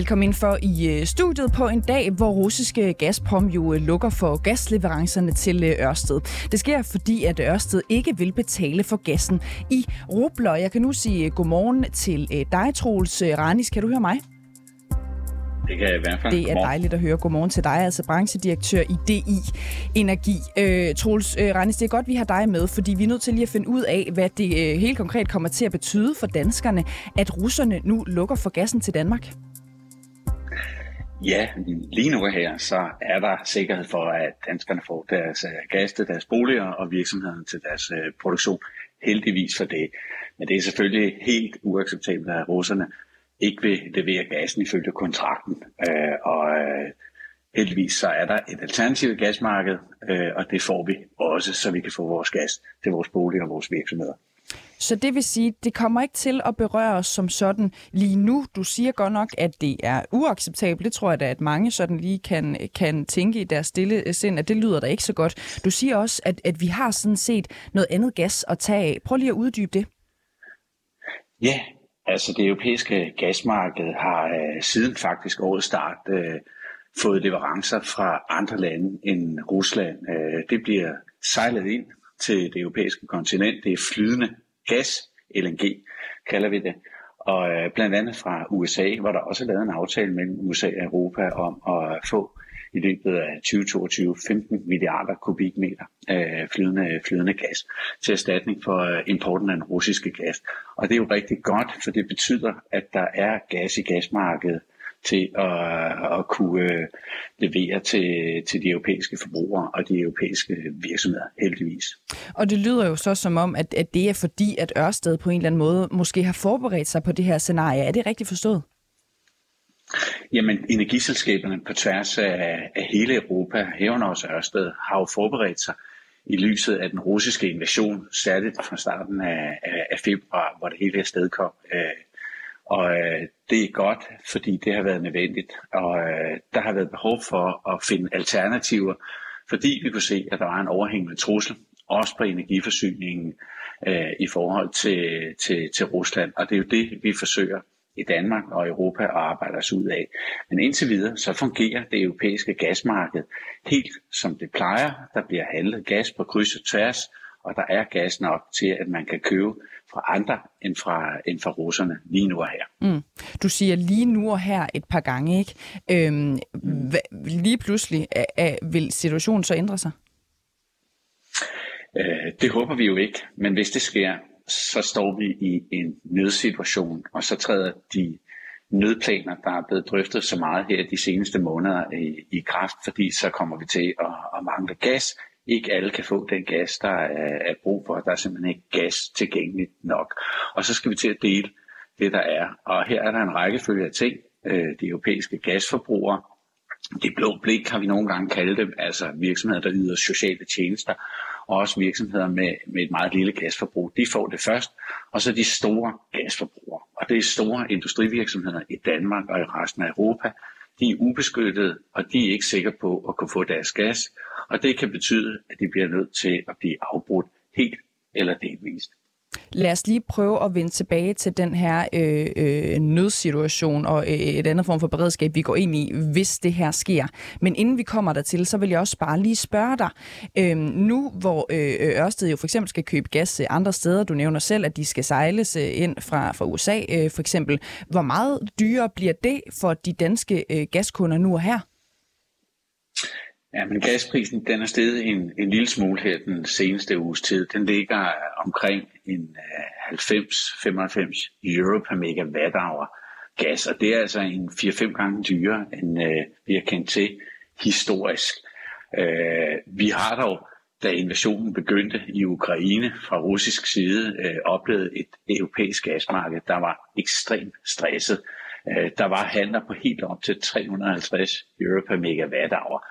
Velkommen ind for i øh, studiet på en dag, hvor russiske Gazprom jo øh, lukker for gasleverancerne til øh, Ørsted. Det sker fordi, at Ørsted ikke vil betale for gassen i rubler. Jeg kan nu sige godmorgen til dig, Troels Ranis. Kan du høre mig? Det kan jeg i hvert fald. Det er dejligt at høre. Godmorgen til dig, altså branchedirektør i DI Energi. Øh, Troels øh, Ranis, det er godt, vi har dig med, fordi vi er nødt til lige at finde ud af, hvad det øh, helt konkret kommer til at betyde for danskerne, at russerne nu lukker for gassen til Danmark. Ja, lige nu her, så er der sikkerhed for, at danskerne får deres øh, gas til deres boliger og virksomheden til deres øh, produktion. Heldigvis for det. Men det er selvfølgelig helt uacceptabelt, at russerne ikke vil levere gassen ifølge kontrakten. Øh, og øh, heldigvis så er der et alternativt gasmarked, og det får vi også, så vi kan få vores gas til vores boliger og vores virksomheder. Så det vil sige, det kommer ikke til at berøre os som sådan lige nu. Du siger godt nok, at det er uacceptabelt. Det tror jeg da, at mange sådan lige kan, kan tænke i deres stille øh, sind, at det lyder da ikke så godt. Du siger også, at, at vi har sådan set noget andet gas at tage af. Prøv lige at uddybe det. Ja, altså det europæiske gasmarked har øh, siden faktisk årets start øh, fået leverancer fra andre lande end Rusland. Øh, det bliver sejlet ind til det europæiske kontinent. Det er flydende gas, LNG kalder vi det. Og øh, blandt andet fra USA, hvor der også er lavet en aftale mellem USA og Europa om at få i løbet af 2022 15 milliarder kubikmeter øh, flydende, flydende gas til erstatning for øh, importen af den russiske gas. Og det er jo rigtig godt, for det betyder, at der er gas i gasmarkedet til at, at kunne øh, levere til, til de europæiske forbrugere og de europæiske virksomheder, heldigvis. Og det lyder jo så som om, at, at det er fordi, at Ørsted på en eller anden måde måske har forberedt sig på det her scenarie. Er det rigtigt forstået? Jamen, energiselskaberne på tværs af, af hele Europa, herunder også Ørsted, har jo forberedt sig i lyset af den russiske invasion, særligt fra starten af, af, af februar, hvor det hele afsted kom. Øh, og øh, det er godt, fordi det har været nødvendigt, og øh, der har været behov for at finde alternativer, fordi vi kunne se, at der var en overhængende trussel, også på energiforsyningen øh, i forhold til, til, til Rusland. Og det er jo det, vi forsøger i Danmark og Europa at arbejde os ud af. Men indtil videre, så fungerer det europæiske gasmarked helt som det plejer. Der bliver handlet gas på kryds og tværs, og der er gas nok til, at man kan købe fra andre end fra, end fra russerne lige nu og her. Mm. Du siger lige nu og her et par gange, ikke? Øhm, mm. lige pludselig er, vil situationen så ændre sig? Øh, det håber vi jo ikke, men hvis det sker, så står vi i en nødsituation, og så træder de nødplaner, der er blevet drøftet så meget her de seneste måneder i, i kraft, fordi så kommer vi til at, at mangle gas, ikke alle kan få den gas, der er, er brug for. Der er simpelthen ikke gas tilgængeligt nok. Og så skal vi til at dele det, der er. Og her er der en rækkefølge af ting. Øh, de europæiske gasforbrugere, de blå blik har vi nogle gange kaldt dem, altså virksomheder, der yder sociale tjenester, og også virksomheder med, med et meget lille gasforbrug, de får det først, og så de store gasforbrugere. Og det er store industrivirksomheder i Danmark og i resten af Europa, de er ubeskyttede, og de er ikke sikre på at kunne få deres gas, og det kan betyde, at de bliver nødt til at blive afbrudt helt eller delvist. Lad os lige prøve at vende tilbage til den her øh, øh, nødsituation og øh, et andet form for beredskab, vi går ind i, hvis det her sker. Men inden vi kommer dertil, så vil jeg også bare lige spørge dig. Øh, nu hvor øh, øh, Ørsted jo for eksempel skal købe gas øh, andre steder, du nævner selv, at de skal sejles øh, ind fra, fra USA øh, for eksempel. Hvor meget dyrere bliver det for de danske øh, gaskunder nu og her? Ja, men gasprisen den er steget en, en lille smule her den seneste uges tid. Den ligger omkring en øh, 90-95 euro per megawatt hour gas, og det er altså en 4-5 gange dyrere, end øh, vi har kendt til historisk. Øh, vi har dog, da invasionen begyndte i Ukraine fra russisk side, øh, oplevet et europæisk gasmarked, der var ekstremt stresset. Øh, der var handler på helt op til 350 euro per megawatt hour.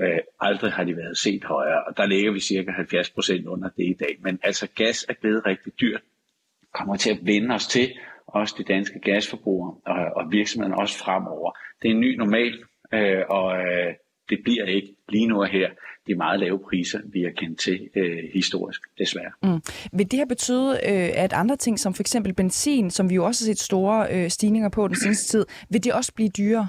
Øh, aldrig har de været set højere, og der ligger vi cirka 70 procent under det i dag. Men altså gas er blevet rigtig dyrt, kommer til at vende os til, også de danske gasforbrugere og, og virksomhederne også fremover. Det er en ny normal, øh, og øh, det bliver ikke lige nu og her de meget lave priser, vi har kendt til øh, historisk, desværre. Mm. Vil det her betyde, øh, at andre ting, som for eksempel benzin, som vi jo også har set store øh, stigninger på den seneste tid, vil det også blive dyrere?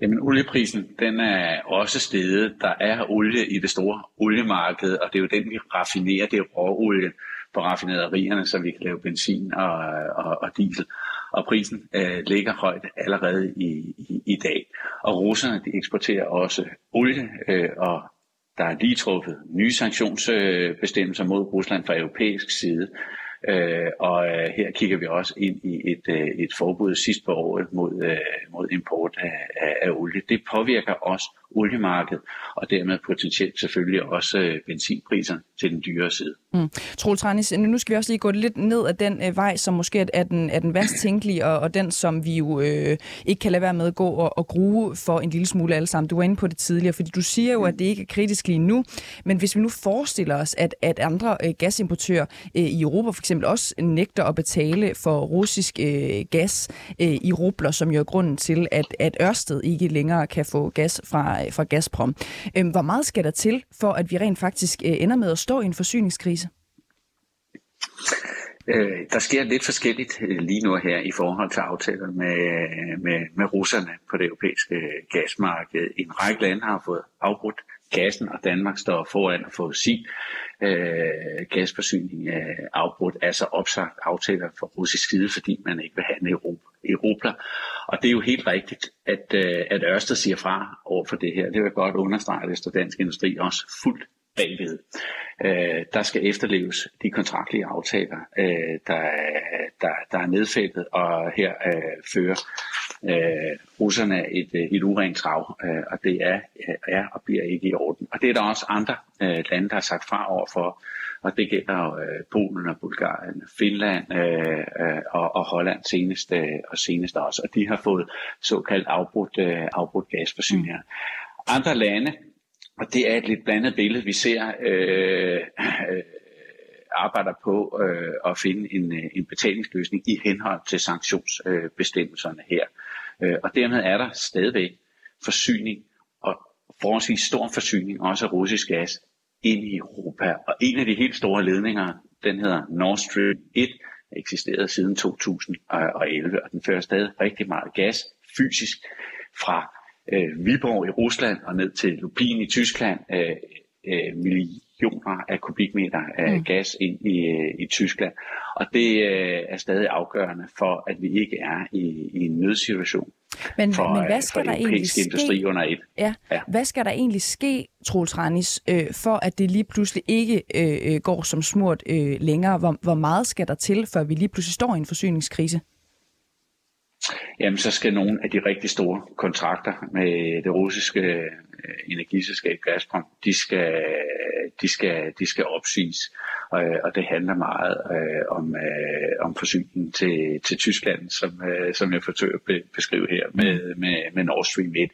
Jamen, olieprisen, den er også steget. Der er olie i det store oliemarked, og det er jo den, vi raffinerer, det er råolie på raffinaderierne, så vi kan lave benzin og, og, og diesel. Og prisen øh, ligger højt allerede i, i, i dag. Og russerne de eksporterer også olie, øh, og der er lige truffet nye sanktionsbestemmelser mod Rusland fra europæisk side. Øh, og øh, her kigger vi også ind i et, øh, et forbud sidst på året mod, øh, mod import af, af, af olie. Det påvirker også oliemarked, og dermed potentielt selvfølgelig også øh, benzinpriser til den dyre side. Mm. Troels nu skal vi også lige gå lidt ned ad den øh, vej, som måske er den, er den værst tænkelige, og, og den, som vi jo øh, ikke kan lade være med at gå og, og grue for en lille smule alle sammen. Du var inde på det tidligere, fordi du siger jo, at det ikke er kritisk lige nu, men hvis vi nu forestiller os, at, at andre øh, gasimportører øh, i Europa for eksempel også nægter at betale for russisk øh, gas øh, i rubler, som jo er grunden til, at, at Ørsted ikke længere kan få gas fra fra, Gazprom. Øhm, hvor meget skal der til, for at vi rent faktisk øh, ender med at stå i en forsyningskrise? Øh, der sker lidt forskelligt øh, lige nu her i forhold til aftaler med, øh, med, med russerne på det europæiske øh, gasmarked. En række lande har fået afbrudt gassen, og Danmark står foran at få sin øh, gasforsyning øh, afbrudt, altså opsagt aftaler fra russisk side, fordi man ikke vil have en Europa, Europa. Og det er jo helt rigtigt, at, øh, at Ørsted siger fra over for det her. Det vil jeg godt understrege, det står Dansk Industri også fuldt bagved. Øh, der skal efterleves de kontraktlige aftaler, øh, der, der, der er nedfældet, og her øh, fører øh, russerne et, øh, et urent trav, øh, og det er, er og bliver ikke i orden. Og det er der også andre øh, lande, der har sagt fra over for, og det gælder øh, Polen og Bulgarien, Finland øh, øh, og, og Holland senest, øh, og senest også, og de har fået såkaldt afbrudt, øh, afbrudt gasforsyninger. Mm. Andre lande, og det er et lidt blandet billede, vi ser øh, øh, arbejder på øh, at finde en, øh, en betalingsløsning i henhold til sanktionsbestemmelserne her. Øh, og dermed er der stadigvæk forsyning og forholdsvis stor forsyning også af russisk gas ind i Europa. Og en af de helt store ledninger, den hedder Nord Stream 1, eksisteret siden 2011, og den fører stadig rigtig meget gas fysisk fra øh, Viborg i Rusland og ned til Lupin i Tyskland, øh, øh, millioner af kubikmeter af mm. gas ind i, øh, i Tyskland. Og det øh, er stadig afgørende for, at vi ikke er i, i en nødsituation. Men, for, men hvad øh, skal der egentlig ske? industri under et. Ja. ja. Hvad skal der egentlig ske, Troels Rannis, øh, for at det lige pludselig ikke øh, går som smurt øh, længere? Hvor, hvor meget skal der til, før vi lige pludselig står i en forsyningskrise? Jamen, så skal nogle af de rigtig store kontrakter med det russiske øh, energiselskab Gazprom, de skal, de skal, de skal opsiges. Og, øh, og det handler meget øh, om, øh, om forsyningen til, til Tyskland, som, øh, som jeg forsøger at beskrive her med, med, med Nord Stream 1.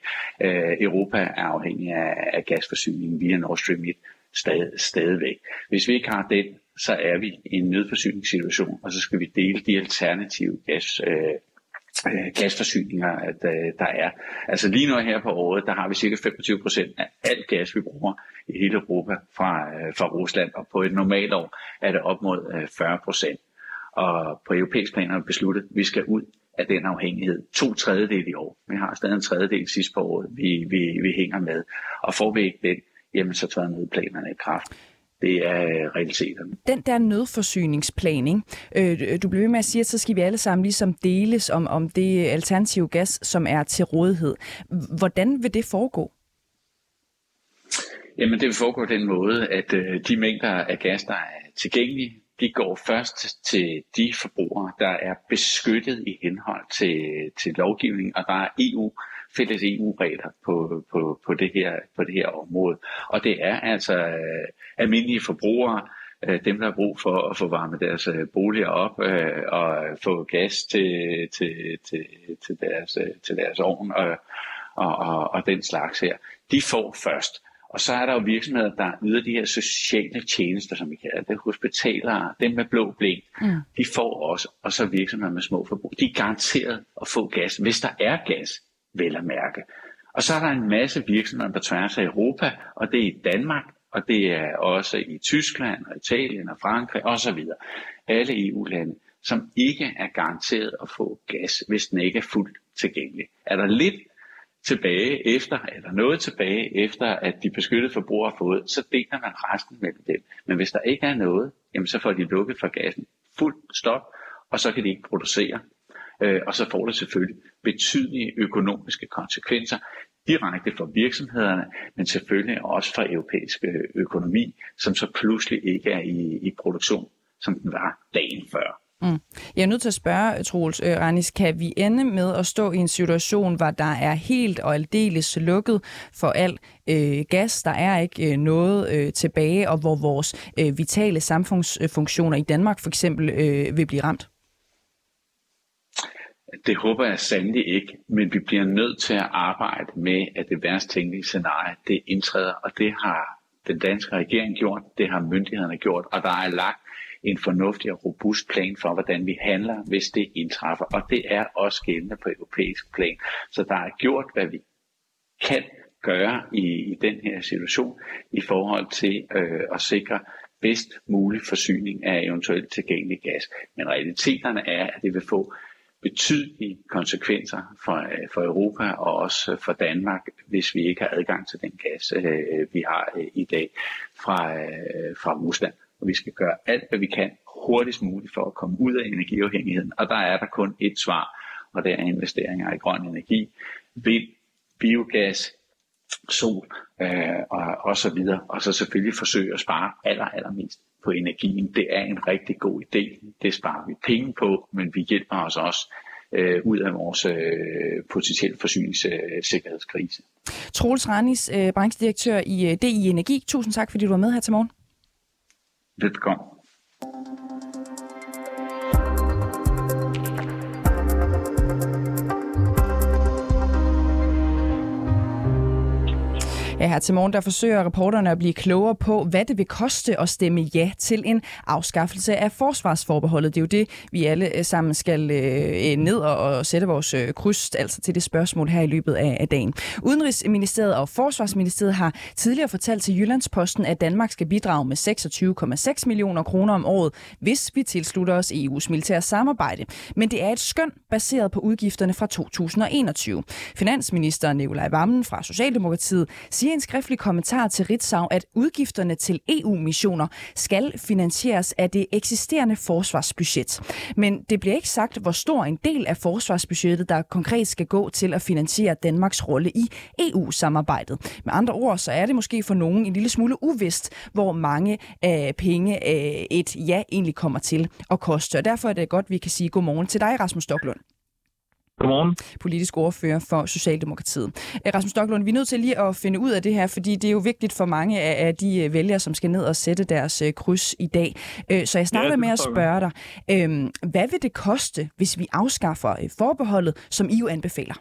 Øh, Europa er afhængig af, af gasforsyningen via Nord Stream 1 stad, stadigvæk. Hvis vi ikke har den, så er vi i en nødforsyningssituation, og så skal vi dele de alternative gas, øh, øh, gasforsyninger, at, øh, der er. Altså lige nu her på året, der har vi cirka 25 procent af alt gas, vi bruger i hele Europa fra, øh, fra Rusland, og på et normalt år er det op mod øh, 40 procent. Og på europæisk plan har vi besluttet, at vi skal ud af den afhængighed. To tredjedel i år. Vi har stadig en tredjedel sidst på året, vi, vi, vi hænger med. Og får vi ikke den, jamen så træder nødplanerne i kraft. Det er realiteterne. Den der nødforsyningsplan, ikke? Øh, du bliver ved med at sige, at så skal vi alle sammen ligesom deles om, om det alternative gas, som er til rådighed. Hvordan vil det foregå? Jamen det vil foregå den måde, at øh, de mængder af gas, der er tilgængelige, de går først til de forbrugere, der er beskyttet i henhold til, til lovgivning, og der er EU fælles EU-regler på, på, på, det her, på det her område. Og det er altså øh, almindelige forbrugere, øh, dem der har brug for at få varmet deres øh, boliger op øh, og få gas til, til, til, til, deres, øh, til deres ovn og, og, og, og den slags her. De får først. Og så er der jo virksomheder, der yder de her sociale tjenester, som vi kalder det, hospitaler, dem med blå blink, mm. de får også, og så virksomheder med små forbrug. De er garanteret at få gas, hvis der er gas vel at mærke. Og så er der en masse virksomheder på tværs af Europa, og det er i Danmark, og det er også i Tyskland og Italien og Frankrig osv. Alle EU-lande, som ikke er garanteret at få gas, hvis den ikke er fuldt tilgængelig. Er der lidt tilbage efter, eller noget tilbage efter, at de beskyttede forbrugere har fået, så deler man resten mellem dem. Men hvis der ikke er noget, jamen så får de lukket for gassen. Fuld stop, og så kan de ikke producere. Øh, og så får det selvfølgelig betydelige økonomiske konsekvenser direkte for virksomhederne, men selvfølgelig også for europæisk øh, økonomi, som så pludselig ikke er i, i produktion, som den var dagen før. Mm. Jeg er nødt til at spørge, Troels øh, kan vi ende med at stå i en situation, hvor der er helt og aldeles lukket for al øh, gas, der er ikke øh, noget øh, tilbage, og hvor vores øh, vitale samfundsfunktioner i Danmark for eksempel øh, vil blive ramt? Det håber jeg sandelig ikke, men vi bliver nødt til at arbejde med, at det værst tænkelige scenarie, det indtræder, og det har den danske regering gjort, det har myndighederne gjort, og der er lagt en fornuftig og robust plan for, hvordan vi handler, hvis det indtræffer. Og det er også gældende på europæisk plan. Så der er gjort, hvad vi kan gøre i, i den her situation i forhold til øh, at sikre bedst mulig forsyning af eventuelt tilgængelig gas. Men realiteterne er, at det vil få betydelige konsekvenser for, øh, for Europa og også for Danmark, hvis vi ikke har adgang til den gas, øh, vi har øh, i dag fra, fra Rusland. Og vi skal gøre alt, hvad vi kan hurtigst muligt for at komme ud af energiafhængigheden. Og der er der kun et svar, og det er investeringer i grøn energi, vind, biogas, sol øh, og, og så videre. Og så selvfølgelig forsøge at spare aller, allermest på energien. Det er en rigtig god idé. Det sparer vi penge på, men vi hjælper os også øh, ud af vores øh, potentielle forsyningssikkerhedskrise. Troels Ranis, øh, branchedirektør i øh, DI Energi. Tusind tak, fordi du var med her til morgen. Velkommen. Ja, her til morgen der forsøger reporterne at blive klogere på, hvad det vil koste at stemme ja til en afskaffelse af forsvarsforbeholdet. Det er jo det, vi alle øh, sammen skal øh, ned og, og sætte vores øh, kryds altså til det spørgsmål her i løbet af, af dagen. Udenrigsministeriet og Forsvarsministeriet har tidligere fortalt til Jyllandsposten, at Danmark skal bidrage med 26,6 millioner kroner om året, hvis vi tilslutter os EU's militære samarbejde. Men det er et skøn baseret på udgifterne fra 2021. Finansminister Nikolaj Vammen fra Socialdemokratiet siger siger i en skriftlig kommentar til Ritzau, at udgifterne til EU-missioner skal finansieres af det eksisterende forsvarsbudget. Men det bliver ikke sagt, hvor stor en del af forsvarsbudgettet, der konkret skal gå til at finansiere Danmarks rolle i EU-samarbejdet. Med andre ord, så er det måske for nogen en lille smule uvist, hvor mange øh, penge øh, et ja egentlig kommer til at koste. Og derfor er det godt, at vi kan sige godmorgen til dig, Rasmus Stoklund. Godmorgen. Politisk ordfører for Socialdemokratiet. Øh, Rasmus Stocklund, vi er nødt til lige at finde ud af det her, fordi det er jo vigtigt for mange af de øh, vælgere, som skal ned og sætte deres øh, kryds i dag. Så jeg starter ja, med at spørge dig, øhm, hvad vil det koste, hvis vi afskaffer forbeholdet, som I jo anbefaler?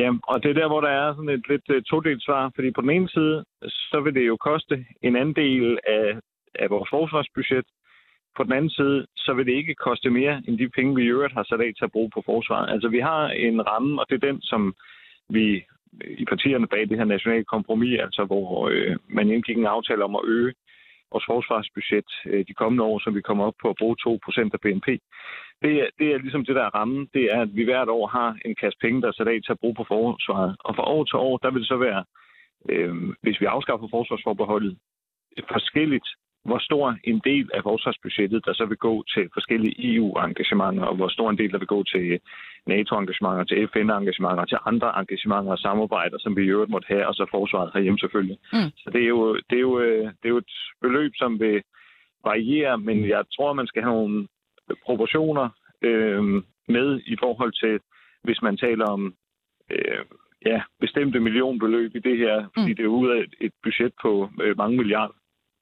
Ja, og det er der, hvor der er sådan et lidt todelt svar, fordi på den ene side, så vil det jo koste en anden del af, af vores forsvarsbudget, på den anden side, så vil det ikke koste mere end de penge, vi i øvrigt har sat af til at bruge på forsvaret. Altså vi har en ramme, og det er den, som vi i partierne bag det her nationale kompromis, altså hvor øh, man indgik en aftale om at øge vores forsvarsbudget øh, de kommende år, så vi kommer op på at bruge 2% af BNP. Det er, det er ligesom det, der er rammen. Det er, at vi hvert år har en kasse penge, der er sat af til at bruge på forsvaret. Og fra år til år, der vil det så være, øh, hvis vi afskaffer forsvarsforbeholdet, øh, forskelligt, hvor stor en del af forsvarsbudgettet, der så vil gå til forskellige EU-engagementer, og hvor stor en del, der vil gå til NATO-engagementer, til FN-engagementer, til andre engagementer og samarbejder, som vi i øvrigt måtte have, og så forsvaret herhjemme selvfølgelig. Mm. Så det er, jo, det, er jo, det er jo et beløb, som vil variere, men jeg tror, man skal have nogle proportioner øh, med i forhold til, hvis man taler om øh, ja, bestemte millionbeløb i det her, fordi mm. det er ud af et budget på øh, mange milliarder.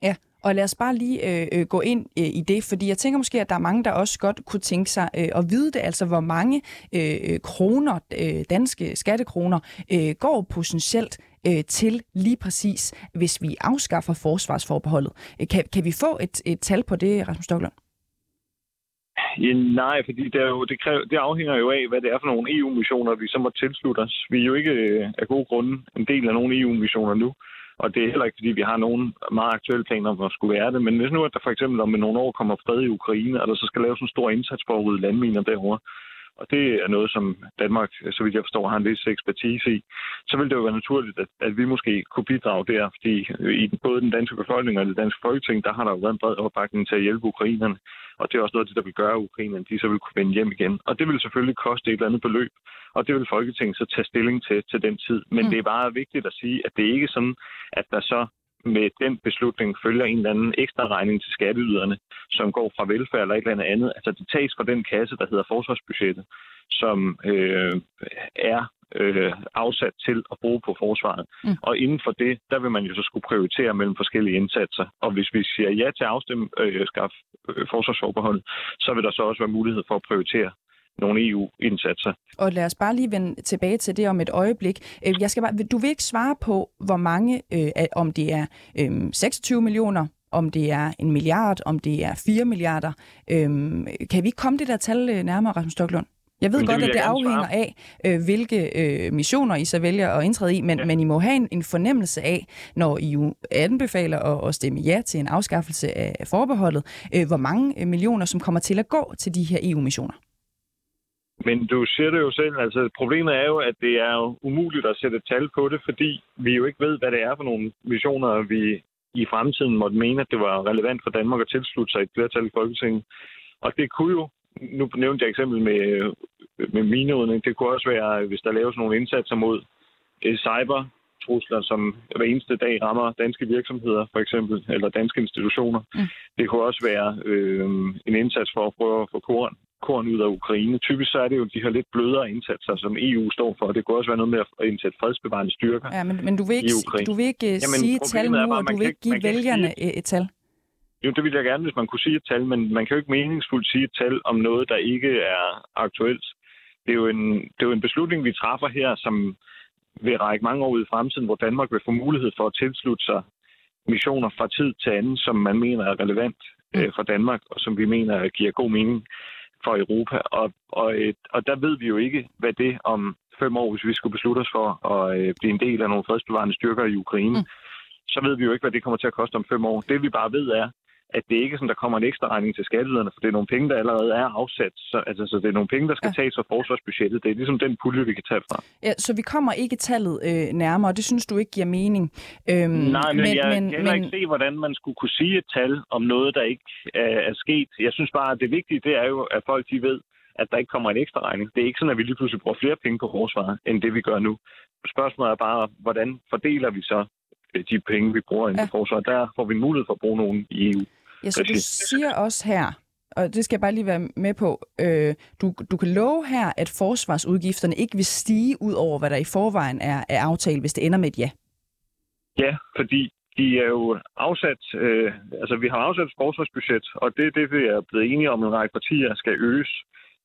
Ja, og lad os bare lige øh, øh, gå ind øh, i det, fordi jeg tænker måske, at der er mange, der også godt kunne tænke sig øh, at vide det, altså hvor mange øh, øh kroner, øh, danske skattekroner, øh, går potentielt øh, til lige præcis, hvis vi afskaffer forsvarsforbeholdet. Øh, kan, kan vi få et, et tal på det, Rasmus Stoklund? Ja, nej, fordi det, er jo, det, kræver, det afhænger jo af, hvad det er for nogle EU-missioner, vi så må tilslutte os. Vi er jo ikke af gode grunde en del af nogle EU-missioner nu, og det er heller ikke, fordi vi har nogen meget aktuelle planer om at skulle være det. Men hvis nu, at der for eksempel om nogle år kommer fred i Ukraine, og der så skal laves en stor indsats for at rydde landminer derovre, og det er noget, som Danmark, så vidt jeg forstår, har en vis ekspertise i, så vil det jo være naturligt, at, at vi måske kunne bidrage der, fordi i både den danske befolkning og det danske folketing, der har der jo været en bred opbakning til at hjælpe ukrainerne, og det er også noget af det, der vil gøre, at ukrainerne de så vil kunne vende hjem igen. Og det vil selvfølgelig koste et eller andet beløb, og det vil Folketinget så tage stilling til til den tid. Men mm. det er bare vigtigt at sige, at det ikke er sådan, at der så med den beslutning følger en eller anden ekstra regning til skatteyderne, som går fra velfærd eller et eller andet andet. Altså det tages fra den kasse, der hedder forsvarsbudgettet, som øh, er øh, afsat til at bruge på forsvaret. Mm. Og inden for det, der vil man jo så skulle prioritere mellem forskellige indsatser. Og hvis vi siger ja til at afstemme øh, skaf øh, forsvarsforbehold, så vil der så også være mulighed for at prioritere nogle EU-indsatser. Og lad os bare lige vende tilbage til det om et øjeblik. Øh, jeg skal bare, du vil ikke svare på, hvor mange, øh, om det er øh, 26 millioner, om det er en milliard, om det er 4 milliarder. Øh, kan vi komme det der tal øh, nærmere, Rasmus Stoklund? Jeg ved godt, at det afhænger af, øh, hvilke øh, missioner I så vælger at indtræde i, men, ja. men I må have en, en fornemmelse af, når I jo anbefaler at, at stemme ja til en afskaffelse af forbeholdet, øh, hvor mange øh, millioner, som kommer til at gå til de her EU-missioner. Men du siger det jo selv, altså problemet er jo, at det er jo umuligt at sætte tal på det, fordi vi jo ikke ved, hvad det er for nogle missioner, vi i fremtiden måtte mene, at det var relevant for Danmark at tilslutte sig et flertal i Folketinget. Og det kunne jo, nu nævnte jeg eksempel med, med mineudning, det kunne også være, hvis der laves nogle indsatser mod eh, cyber, trusler, som hver eneste dag rammer danske virksomheder, for eksempel, eller danske institutioner. Mm. Det kunne også være øh, en indsats for at prøve at få korn korn ud af Ukraine. Typisk så er det jo de her lidt blødere indsatser, som EU står for. Det kunne også være noget med at indsætte fredsbevarende styrker ja, men, men du vil ikke, du vil ikke øh, Jamen, sige et tal nu, bare, og du vil ikke give vælgerne sige, et tal? Jo, det ville jeg gerne, hvis man kunne sige et tal, men man kan jo ikke meningsfuldt sige et tal om noget, der ikke er aktuelt. Det er jo en, det er jo en beslutning, vi træffer her, som vil række mange år ud i fremtiden, hvor Danmark vil få mulighed for at tilslutte sig missioner fra tid til anden, som man mener er relevant mm. øh, for Danmark, og som vi mener giver god mening for Europa. Og, og, og der ved vi jo ikke, hvad det om fem år, hvis vi skulle beslutte os for at øh, blive en del af nogle fredsbevarende styrker i Ukraine, mm. så ved vi jo ikke, hvad det kommer til at koste om fem år. Det vi bare ved er, at det ikke er sådan, der kommer en ekstra regning til skatteyderne, for det er nogle penge, der allerede er afsat. Så, altså, så det er nogle penge, der skal ja. tages fra forsvarsbudgettet. Det er ligesom den pulje, vi kan tage fra. Ja, så vi kommer ikke tallet øh, nærmere, og det synes du ikke giver mening. Øhm, Nej, men, men jeg men, kan men... ikke se, hvordan man skulle kunne sige et tal om noget, der ikke er, er sket. Jeg synes bare, at det vigtige det er jo, at folk de ved, at der ikke kommer en ekstra regning. Det er ikke sådan, at vi lige pludselig bruger flere penge på forsvaret, end det vi gør nu. Spørgsmålet er bare, hvordan fordeler vi så øh, de penge, vi bruger inden ja. for forsvaret? Der får vi mulighed for at bruge nogen i EU. Ja, så du siger også her, og det skal jeg bare lige være med på, øh, du, du kan love her, at forsvarsudgifterne ikke vil stige ud over, hvad der i forvejen er, er aftalt, hvis det ender med et ja. Ja, fordi de er jo afsat, øh, altså vi har afsat et forsvarsbudget, og det er det, vi er blevet enige om, en række partier skal øges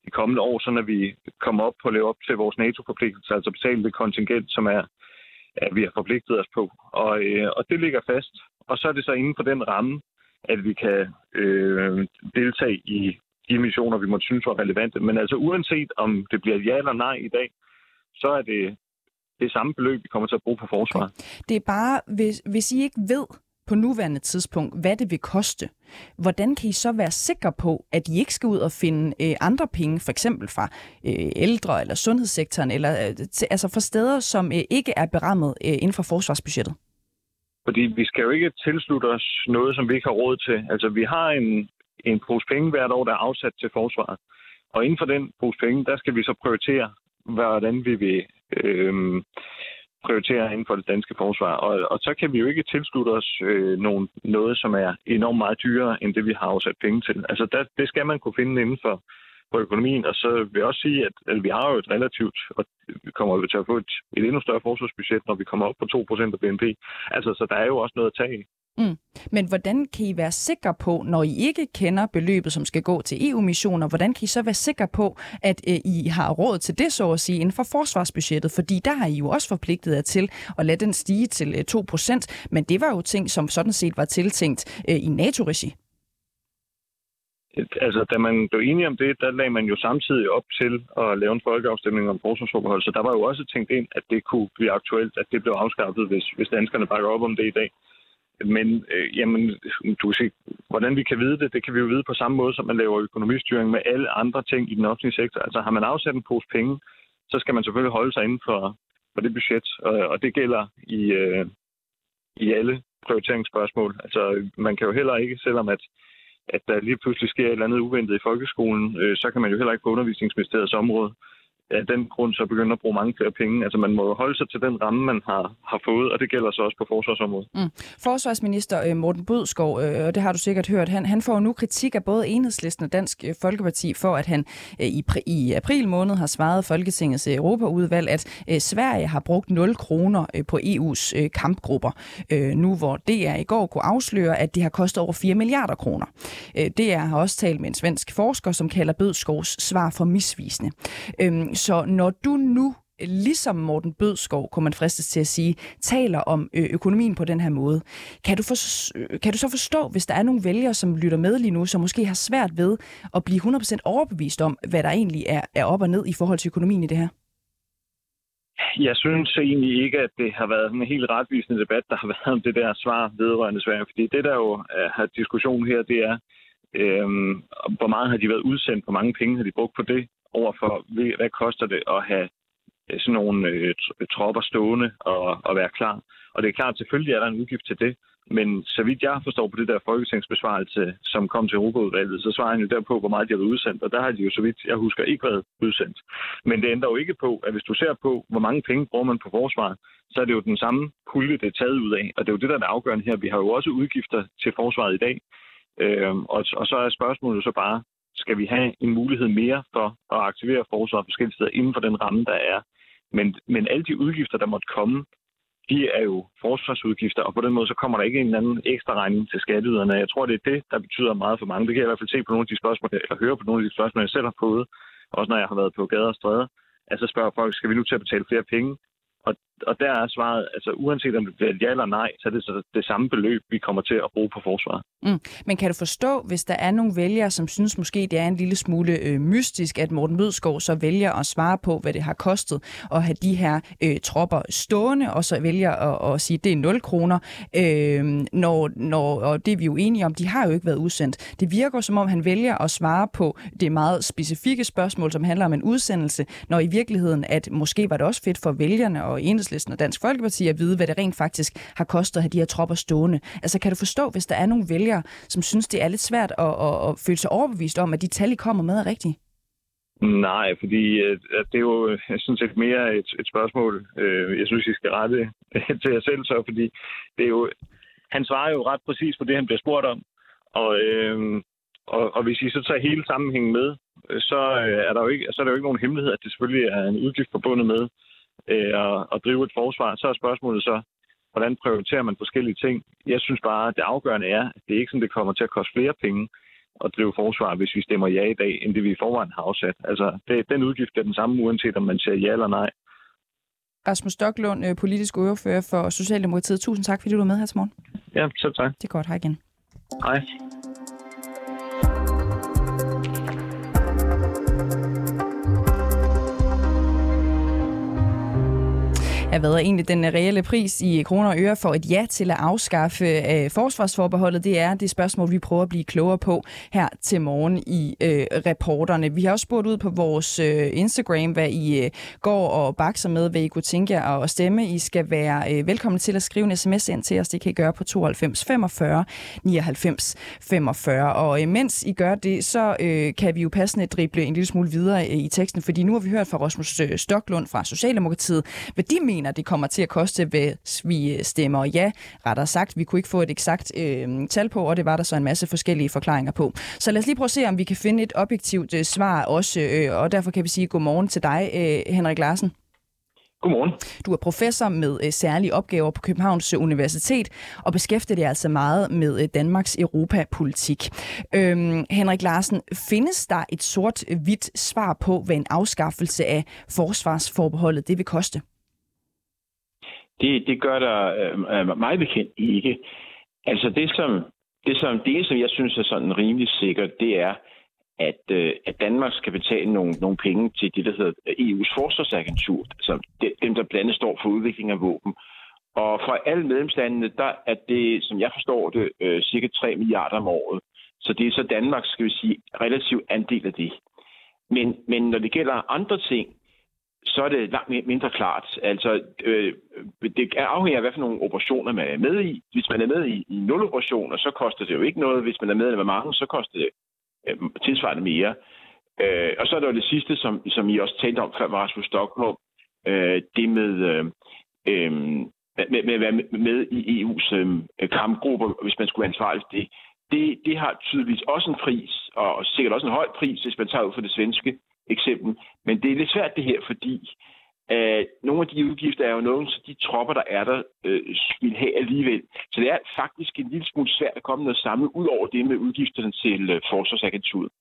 de kommende år, så når vi kommer op på at leve op til vores NATO-forpligtelse, altså betale det kontingent, som er, at vi har forpligtet os på. Og, øh, og det ligger fast. Og så er det så inden for den ramme, at vi kan øh, deltage i de missioner, vi måtte synes var relevante. Men altså uanset om det bliver ja eller nej i dag, så er det det samme beløb, vi kommer til at bruge på forsvaret. Okay. Det er bare, hvis, hvis I ikke ved på nuværende tidspunkt, hvad det vil koste, hvordan kan I så være sikre på, at I ikke skal ud og finde øh, andre penge, for eksempel fra øh, ældre eller sundhedssektoren, eller øh, til, altså fra steder, som øh, ikke er berammet øh, inden for forsvarsbudgettet? Fordi vi skal jo ikke tilslutte os noget, som vi ikke har råd til. Altså, vi har en, en pose penge hvert år, der er afsat til forsvaret. Og inden for den pose penge, der skal vi så prioritere, hvordan vi vil øh, prioritere inden for det danske forsvar. Og, og så kan vi jo ikke tilslutte os øh, nogen, noget, som er enormt meget dyrere, end det vi har afsat penge til. Altså, der, det skal man kunne finde inden for, på økonomien. Og så vil jeg også sige, at, at vi har jo et relativt, og vi kommer jo til at få et, et endnu større forsvarsbudget, når vi kommer op på 2% af BNP. Altså, så der er jo også noget at tage i. Mm. Men hvordan kan I være sikre på, når I ikke kender beløbet, som skal gå til EU-missioner, hvordan kan I så være sikre på, at øh, I har råd til det, så at sige, inden for forsvarsbudgettet? Fordi der har I jo også forpligtet jer til at lade den stige til øh, 2%, men det var jo ting, som sådan set var tiltænkt øh, i NATO-regi altså, da man blev enige om det, der lagde man jo samtidig op til at lave en folkeafstemning om forsvarsforbehold. Så der var jo også tænkt ind, at det kunne blive aktuelt, at det blev afskaffet, hvis, hvis danskerne bakker op om det i dag. Men øh, jamen, du kan se, hvordan vi kan vide det, det kan vi jo vide på samme måde, som man laver økonomistyring med alle andre ting i den offentlige sektor. Altså har man afsat en pose penge, så skal man selvfølgelig holde sig inden for, for det budget, og, og det gælder i, øh, i alle prioriteringsspørgsmål. Altså man kan jo heller ikke, selvom at at der lige pludselig sker et eller andet uventet i folkeskolen, øh, så kan man jo heller ikke på undervisningsministeriets område af den grund så begynde at bruge mange flere penge. Altså man må holde sig til den ramme, man har, har fået, og det gælder så også på forsvarsområdet. Mm. Forsvarsminister øh, Morten Bødskov, øh, og det har du sikkert hørt, han, han får nu kritik af både Enhedslisten og Dansk øh, Folkeparti for, at han i, i april måned har svaret Folketingets Europaudvalg, at Sverige har brugt 0 kroner på EU's kampgrupper. Nu hvor DR i går kunne afsløre, at det har kostet over 4 milliarder kroner. DR har også talt med en svensk forsker, som kalder Bødskovs svar for misvisende. Øhm, så når du nu ligesom Morten Bødskov, kunne man fristes til at sige, taler om øh, økonomien på den her måde. Kan du, for, øh, kan du så forstå, hvis der er nogle vælgere, som lytter med lige nu, som måske har svært ved at blive 100% overbevist om, hvad der egentlig er, er op og ned i forhold til økonomien i det her? Jeg synes egentlig ikke, at det har været en helt retvisende debat, der har været om det der svar vedrørende Sverige. Fordi det, der jo øh, har diskussion her, det er, øhm, hvor meget har de været udsendt, hvor mange penge har de brugt på det, overfor, hvad koster det at have øh, sådan nogle øh, øh, tropper stående og, og være klar. Og det er klart, selvfølgelig er der en udgift til det, men så vidt jeg forstår på det der folketingsbesvarelse, som kom til Europaudvalget, så svarer han jo derpå, hvor meget de har været udsendt, og der har de jo, så vidt jeg husker, ikke været udsendt. Men det ændrer jo ikke på, at hvis du ser på, hvor mange penge bruger man på forsvaret, så er det jo den samme pulje, det er taget ud af. Og det er jo det, der er afgørende her. Vi har jo også udgifter til forsvaret i dag. Øhm, og, og så er spørgsmålet så bare, skal vi have en mulighed mere for at aktivere forsvaret forskellige steder inden for den ramme, der er. Men, men alle de udgifter, der måtte komme, de er jo forsvarsudgifter, og på den måde så kommer der ikke en eller anden ekstra regning til skatteyderne. Jeg tror, det er det, der betyder meget for mange. Det kan jeg i hvert fald se på nogle af de spørgsmål, eller høre på nogle af de spørgsmål, jeg selv har fået, også når jeg har været på gader og stræder. Altså spørger folk, skal vi nu til at betale flere penge? Og, og der er svaret, altså uanset om det bliver ja eller nej, så er det så det samme beløb, vi kommer til at bruge på forsvaret. Mm. Men kan du forstå, hvis der er nogle vælgere, som synes måske, det er en lille smule øh, mystisk, at Morten Mødskov så vælger at svare på, hvad det har kostet at have de her øh, tropper stående, og så vælger at, at sige, at det er 0 kroner, øh, når, når, og det er vi jo enige om, de har jo ikke været udsendt. Det virker som om, han vælger at svare på det meget specifikke spørgsmål, som handler om en udsendelse, når i virkeligheden, at måske var det også fedt for vælgerne og Enhedslisten og Dansk Folkeparti at vide, hvad det rent faktisk har kostet at have de her tropper stående. Altså kan du forstå, hvis der er nogle vælgere, som synes, det er lidt svært at, at, at føle sig overbevist om, at de tal, I kommer med, er rigtige? Nej, fordi øh, det er jo jeg synes, det mere et, et spørgsmål, øh, jeg synes, I skal rette til jer selv så, fordi det er jo, han svarer jo ret præcis på det, han bliver spurgt om. Og, øh, og, og hvis I så tager hele sammenhængen med, øh, så, øh, er der jo ikke, så er der jo ikke nogen hemmelighed, at det selvfølgelig er en udgift forbundet med øh, at, at drive et forsvar. Så er spørgsmålet så, hvordan prioriterer man forskellige ting? Jeg synes bare, at det afgørende er, at det er ikke sådan, det kommer til at koste flere penge at drive forsvar, hvis vi stemmer ja i dag, end det vi i forvejen har afsat. Altså, det, den udgift er den samme, uanset om man siger ja eller nej. Rasmus Stoklund, øh, politisk ordfører for Socialdemokratiet. Tusind tak, fordi du var med her til morgen. Ja, så tak. Det er godt. Hej igen. Hej. Af hvad er egentlig den øh, reelle pris i kroner og øre for et ja til at afskaffe øh, forsvarsforbeholdet? Det er det spørgsmål, vi prøver at blive klogere på her til morgen i øh, reporterne. Vi har også spurgt ud på vores øh, Instagram, hvad I øh, går og bakser med, hvad I kunne tænke jer at stemme. I skal være øh, velkommen til at skrive en sms ind til os. Det kan I gøre på 92 45 99 45. Og øh, mens I gør det, så øh, kan vi jo passende drible en lille smule videre øh, i teksten, fordi nu har vi hørt fra Rasmus øh, Stoklund fra Socialdemokratiet, hvad de mener, det kommer til at koste, hvis vi stemmer ja. Rettere sagt, vi kunne ikke få et eksakt øh, tal på, og det var der så en masse forskellige forklaringer på. Så lad os lige prøve at se, om vi kan finde et objektivt øh, svar også, øh, og derfor kan vi sige godmorgen til dig, øh, Henrik Larsen. Godmorgen. Du er professor med øh, særlige opgaver på Københavns Universitet og beskæftiger dig altså meget med øh, Danmarks europapolitik. Øhm, Henrik Larsen, findes der et sort-hvidt svar på, hvad en afskaffelse af forsvarsforbeholdet det vil koste? Det, det gør der øh, øh meget bekendt ikke. Altså det, som det, som, det, som jeg synes er sådan rimelig sikkert, det er, at, øh, at Danmark skal betale nogle, nogle penge til det, der hedder øh, EU's forsvarsagentur, altså dem, der blandt andet står for udvikling af våben. Og for alle medlemslandene, der er det, som jeg forstår det, øh, cirka 3 milliarder om året. Så det er så Danmarks, skal vi sige, relativ andel af det. Men, men når det gælder andre ting, så er det langt mindre klart. Altså, øh, det afhænger af, hvad for nogle operationer man er med i. Hvis man er med i, i nul operationer, så koster det jo ikke noget. Hvis man er med i mange, så koster det øh, tilsvarende mere. Øh, og så er der jo det sidste, som, som I også talte om før med Rasmus Stockholm, øh, det med, øh, øh, med, med at være med i EU's øh, kampgrupper, hvis man skulle være ansvarlig for det. det. Det har tydeligvis også en pris, og sikkert også en høj pris, hvis man tager ud for det svenske eksempel. Men det er lidt svært det her, fordi øh, nogle af de udgifter er jo nogen, så de tropper, der er der, øh, vil have alligevel. Så det er faktisk en lille smule svært at komme noget samlet ud over det med udgifterne til øh, forsvarsagenturet.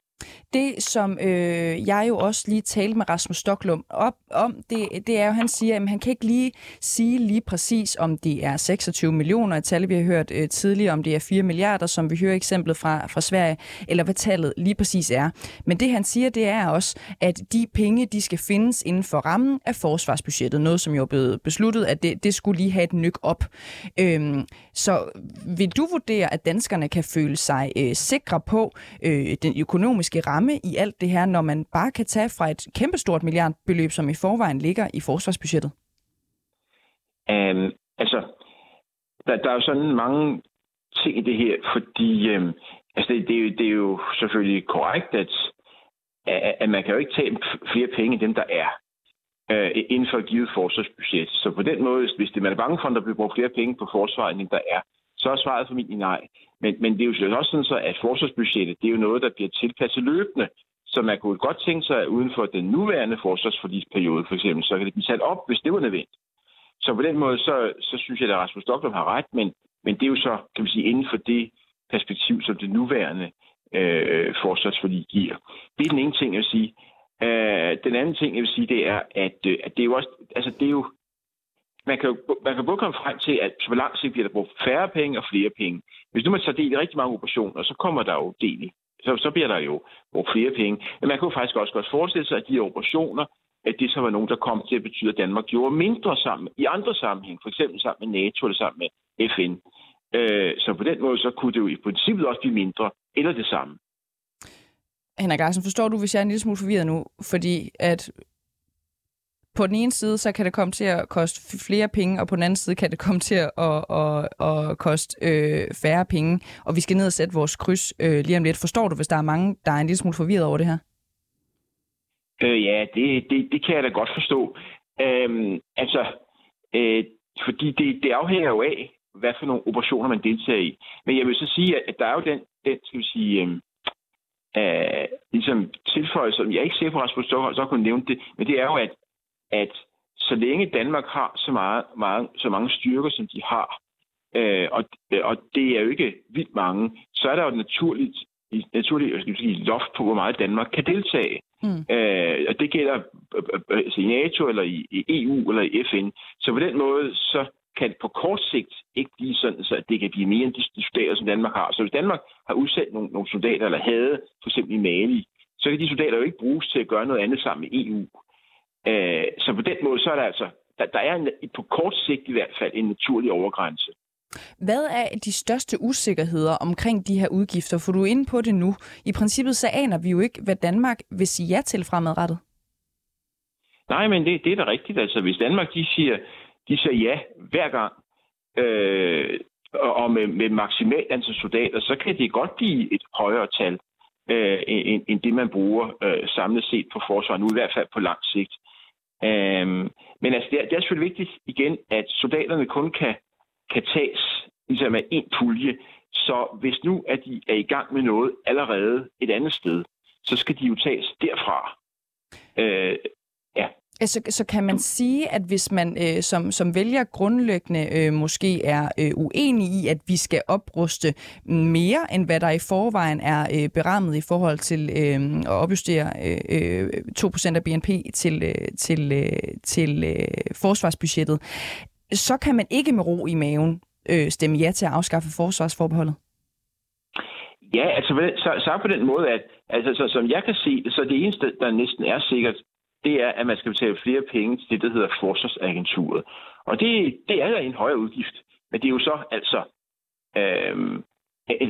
Det, som øh, jeg jo også lige talte med Rasmus Stoklum op, om, det, det er jo, han siger, at han kan ikke lige sige lige præcis, om det er 26 millioner, et tal, vi har hørt øh, tidligere, om det er 4 milliarder, som vi hører eksemplet fra, fra Sverige, eller hvad tallet lige præcis er. Men det, han siger, det er også, at de penge, de skal findes inden for rammen af forsvarsbudgettet, noget, som jo er blevet besluttet, at det, det skulle lige have et nyk op. Øhm, så vil du vurdere, at danskerne kan føle sig øh, sikre på øh, den økonomiske økonomiske ramme i alt det her, når man bare kan tage fra et kæmpestort milliardbeløb, som i forvejen ligger i forsvarsbudgettet? Um, altså, der, der er jo sådan mange ting i det her, fordi um, altså det, det, er jo, det er jo selvfølgelig korrekt, at, at, at man kan jo ikke tage flere penge end dem, der er uh, inden for et givet forsvarsbudget. Så på den måde, hvis det, man er bange for, at der bliver brugt flere penge på forsvaret, end der er, så er svaret formentlig nej. Men, men det er jo også sådan, så, at forsvarsbudgettet det er jo noget, der bliver tilpasset løbende. Så man kunne godt tænke sig, at uden for den nuværende forsvarsforlisperiode for eksempel, så kan det blive sat op, hvis det var nødvendigt. Så på den måde, så, så synes jeg, at Rasmus Stoklund har ret, men, men det er jo så, kan man sige, inden for det perspektiv, som det nuværende øh, forsvarsforlig giver. Det er den ene ting, jeg vil sige. Øh, den anden ting, jeg vil sige, det er, at, øh, at det er jo også, altså det er jo, man kan, jo, man kan både komme frem til, at på lang sigt bliver der brugt færre penge og flere penge. Hvis nu man tager del i rigtig mange operationer, så kommer der jo del i. Så, så bliver der jo brugt flere penge. Men man kan jo faktisk også godt forestille sig, at de operationer, at det så var nogen, der kom til at betyde, at Danmark gjorde mindre sammen i andre sammenhæng, for eksempel sammen med NATO eller sammen med FN. Øh, så på den måde, så kunne det jo i princippet også blive mindre eller det samme. Henrik Larsen, forstår du, hvis jeg er en lille smule forvirret nu? Fordi at på den ene side, så kan det komme til at koste flere penge, og på den anden side kan det komme til at, at, at, at koste øh, færre penge. Og vi skal ned og sætte vores kryds øh, lige om lidt. Forstår du, hvis der er mange, der er en lille smule forvirret over det her? Øh, ja, det, det, det kan jeg da godt forstå. Øhm, altså, øh, fordi det, det afhænger jo af, hvad for nogle operationer man deltager i. Men jeg vil så sige, at der er jo den, den skal vi sige, øh, øh, ligesom tilføjelse, som jeg er ikke sikker på, at Rasmus Stockholm så kunne nævne det, men det er jo, at at så længe Danmark har så, meget, meget, så mange styrker, som de har, øh, og, og det er jo ikke vildt mange, så er der jo et naturligt, naturligt skal sige, loft på, hvor meget Danmark kan deltage. Mm. Øh, og det gælder øh, øh, altså i NATO, eller i, i EU, eller i FN. Så på den måde, så kan det på kort sigt ikke blive sådan, så det kan blive mere end de soldater, som Danmark har. Så hvis Danmark har udsendt nogle, nogle soldater, eller havde for eksempel i Mali, så kan de soldater jo ikke bruges til at gøre noget andet sammen med EU. Øh, så på den måde, så er der altså, der, der er en, på kort sigt i hvert fald en naturlig overgrænse. Hvad er de største usikkerheder omkring de her udgifter? For du er inde på det nu. I princippet så aner vi jo ikke, hvad Danmark vil sige ja til fremadrettet. Nej, men det, det er da rigtigt. Altså, hvis Danmark de siger, de siger ja hver gang, øh, og med, med maksimalt antal soldater, så kan det godt blive et højere tal øh, end, end det, man bruger øh, samlet set på forsvaret, nu i hvert fald på lang sigt. Øhm, men altså, det er, det er selvfølgelig vigtigt igen, at soldaterne kun kan, kan tages ligesom af en pulje. Så hvis nu at de er i gang med noget allerede et andet sted, så skal de jo tages derfra. Øh, Altså, så kan man sige, at hvis man øh, som, som vælger grundlæggende øh, måske er øh, uenig i, at vi skal opruste mere, end hvad der i forvejen er øh, berammet i forhold til øh, at opjustere øh, øh 2% af BNP til, øh, til, øh, til øh, forsvarsbudgettet, så kan man ikke med ro i maven øh, stemme ja til at afskaffe forsvarsforbeholdet? Ja, altså så, så på den måde, at altså, så, som jeg kan se så det eneste, der næsten er sikkert, det er, at man skal betale flere penge til det, der hedder Forsvarsagenturet. Og det, det er en højere udgift. Men det er jo så altså øhm,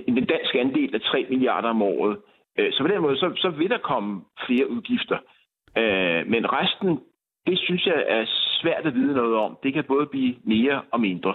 en dansk andel af 3 milliarder om året. Øh, så på den måde, så, så vil der komme flere udgifter. Øh, men resten, det synes jeg er svært at vide noget om. Det kan både blive mere og mindre.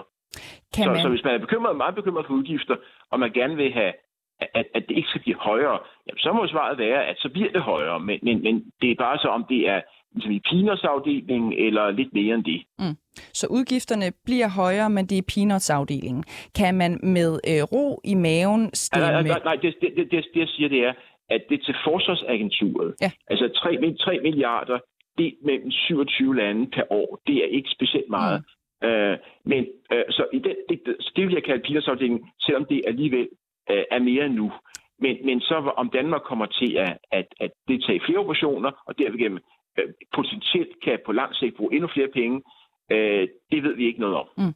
Kan så, man... så hvis man er bekymret, meget bekymret for udgifter, og man gerne vil have, at, at det ikke skal blive højere, jamen, så må svaret være, at så bliver det højere. Men, men, men det er bare så, om det er ligesom i peanuts-afdelingen eller lidt mere end det. Mm. Så udgifterne bliver højere, men det er peanuts-afdelingen. Kan man med øh, ro i maven stemme... Nej, nej, nej det, det, det, det, det jeg siger, det er, at det er til forsvarsagenturet. Ja. Altså 3, 3 milliarder det mellem 27 lande per år. Det er ikke specielt meget. Mm. Øh, men øh, så i den, det, det vil jeg kalde peanuts-afdelingen, selvom det alligevel øh, er mere nu. Men, men så om Danmark kommer til at, at, at deltage i flere operationer, og derigennem øh, potentielt kan på lang sigt bruge endnu flere penge, øh, det ved vi ikke noget om. Mm.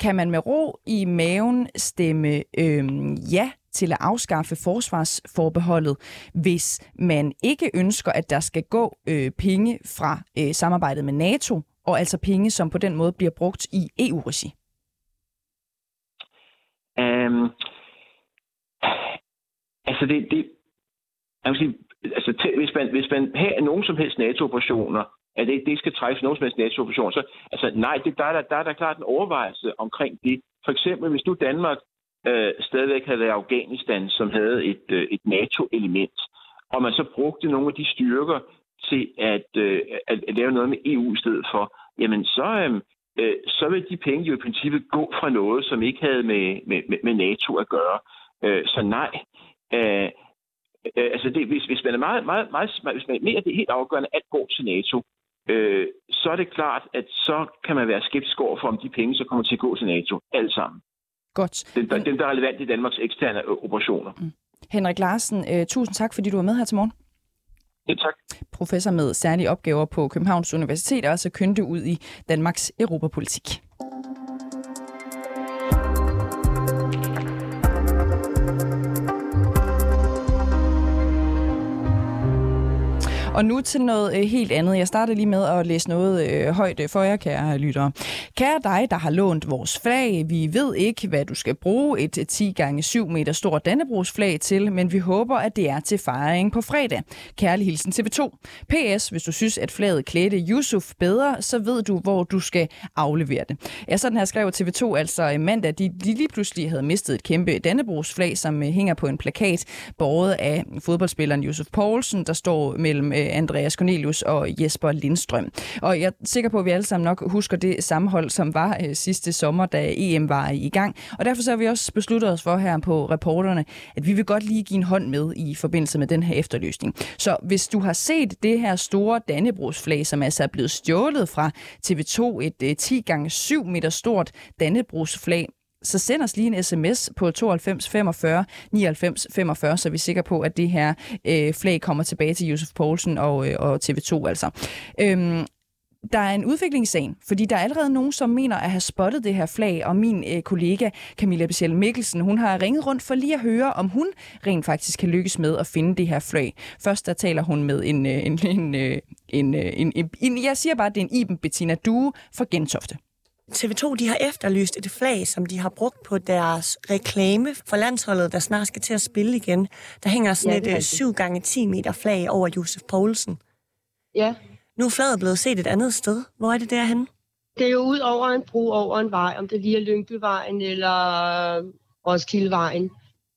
Kan man med ro i maven stemme øh, ja til at afskaffe forsvarsforbeholdet, hvis man ikke ønsker, at der skal gå øh, penge fra øh, samarbejdet med NATO, og altså penge, som på den måde bliver brugt i EU-regi? Um, altså, det, det, jeg vil sige, altså, til, hvis, man, hvis man har nogen som helst NATO-operationer, at det, det skal trækkes nogen som helst NATO-operationer, så altså, nej, det, der, er der, der er der klart en overvejelse omkring det. For eksempel, hvis nu Danmark øh, stadigvæk havde været Afghanistan, som havde et, øh, et NATO-element, og man så brugte nogle af de styrker til at, øh, at, at lave noget med EU i stedet for, jamen så, øh, øh, så vil de penge jo i princippet gå fra noget, som ikke havde med, med, med NATO at gøre. Øh, så nej, øh, øh, altså det, hvis, hvis man er meget, meget, meget, hvis man mener, det er helt afgørende, at gå til NATO, øh, så er det klart, at så kan man være skeptisk over for, om de penge så kommer til at gå til NATO, alt sammen. Godt. Den, der, den, der er relevant i Danmarks eksterne øh, operationer. Mm. Henrik Larsen, uh, tusind tak, fordi du var med her til morgen. Ja, tak. Professor med særlige opgaver på Københavns Universitet og også kønte ud i Danmarks europapolitik. Og nu til noget øh, helt andet. Jeg starter lige med at læse noget øh, højt øh, for jer, kære lyttere. Kære dig, der har lånt vores flag. Vi ved ikke, hvad du skal bruge et øh, 10x7 meter stort Dannebrogsflag til, men vi håber, at det er til fejring på fredag. Kærlig hilsen TV2. PS, hvis du synes, at flaget klædte Yusuf bedre, så ved du, hvor du skal aflevere det. Ja, sådan her skrev TV2 altså øh, mandag, de, de lige pludselig havde mistet et kæmpe Dannebrogsflag, som hænger på en plakat, båret af fodboldspilleren Yusuf Poulsen, der står mellem Andreas Cornelius og Jesper Lindstrøm. Og jeg er sikker på, at vi alle sammen nok husker det sammenhold, som var øh, sidste sommer, da EM var i gang. Og derfor så har vi også besluttet os for her på reporterne, at vi vil godt lige give en hånd med i forbindelse med den her efterløsning. Så hvis du har set det her store Dannebrogsflag, som altså er blevet stjålet fra TV2, et øh, 10 gange 7 meter stort Dannebrogsflag, så send os lige en sms på 92 45 99 45, så vi er sikre på, at det her øh, flag kommer tilbage til Josef Poulsen og, øh, og TV2 altså. Øhm, der er en udviklingssag, fordi der er allerede nogen, som mener at have spottet det her flag, og min øh, kollega Camilla Bessiel Mikkelsen, hun har ringet rundt for lige at høre, om hun rent faktisk kan lykkes med at finde det her flag. Først der taler hun med en, øh, en, en, øh, en, øh, en, en, en, jeg siger bare, at det er en Iben Bettina Due fra Gentofte. TV2 de har efterlyst et flag, som de har brugt på deres reklame for landsholdet, der snart skal til at spille igen. Der hænger sådan ja, et 7 øh, gange 10 meter flag over Josef Poulsen. Ja. Nu er flaget blevet set et andet sted. Hvor er det derhen? Det er jo ud over en bro over en vej, om det lige er Lyngbyvejen eller Roskildevejen.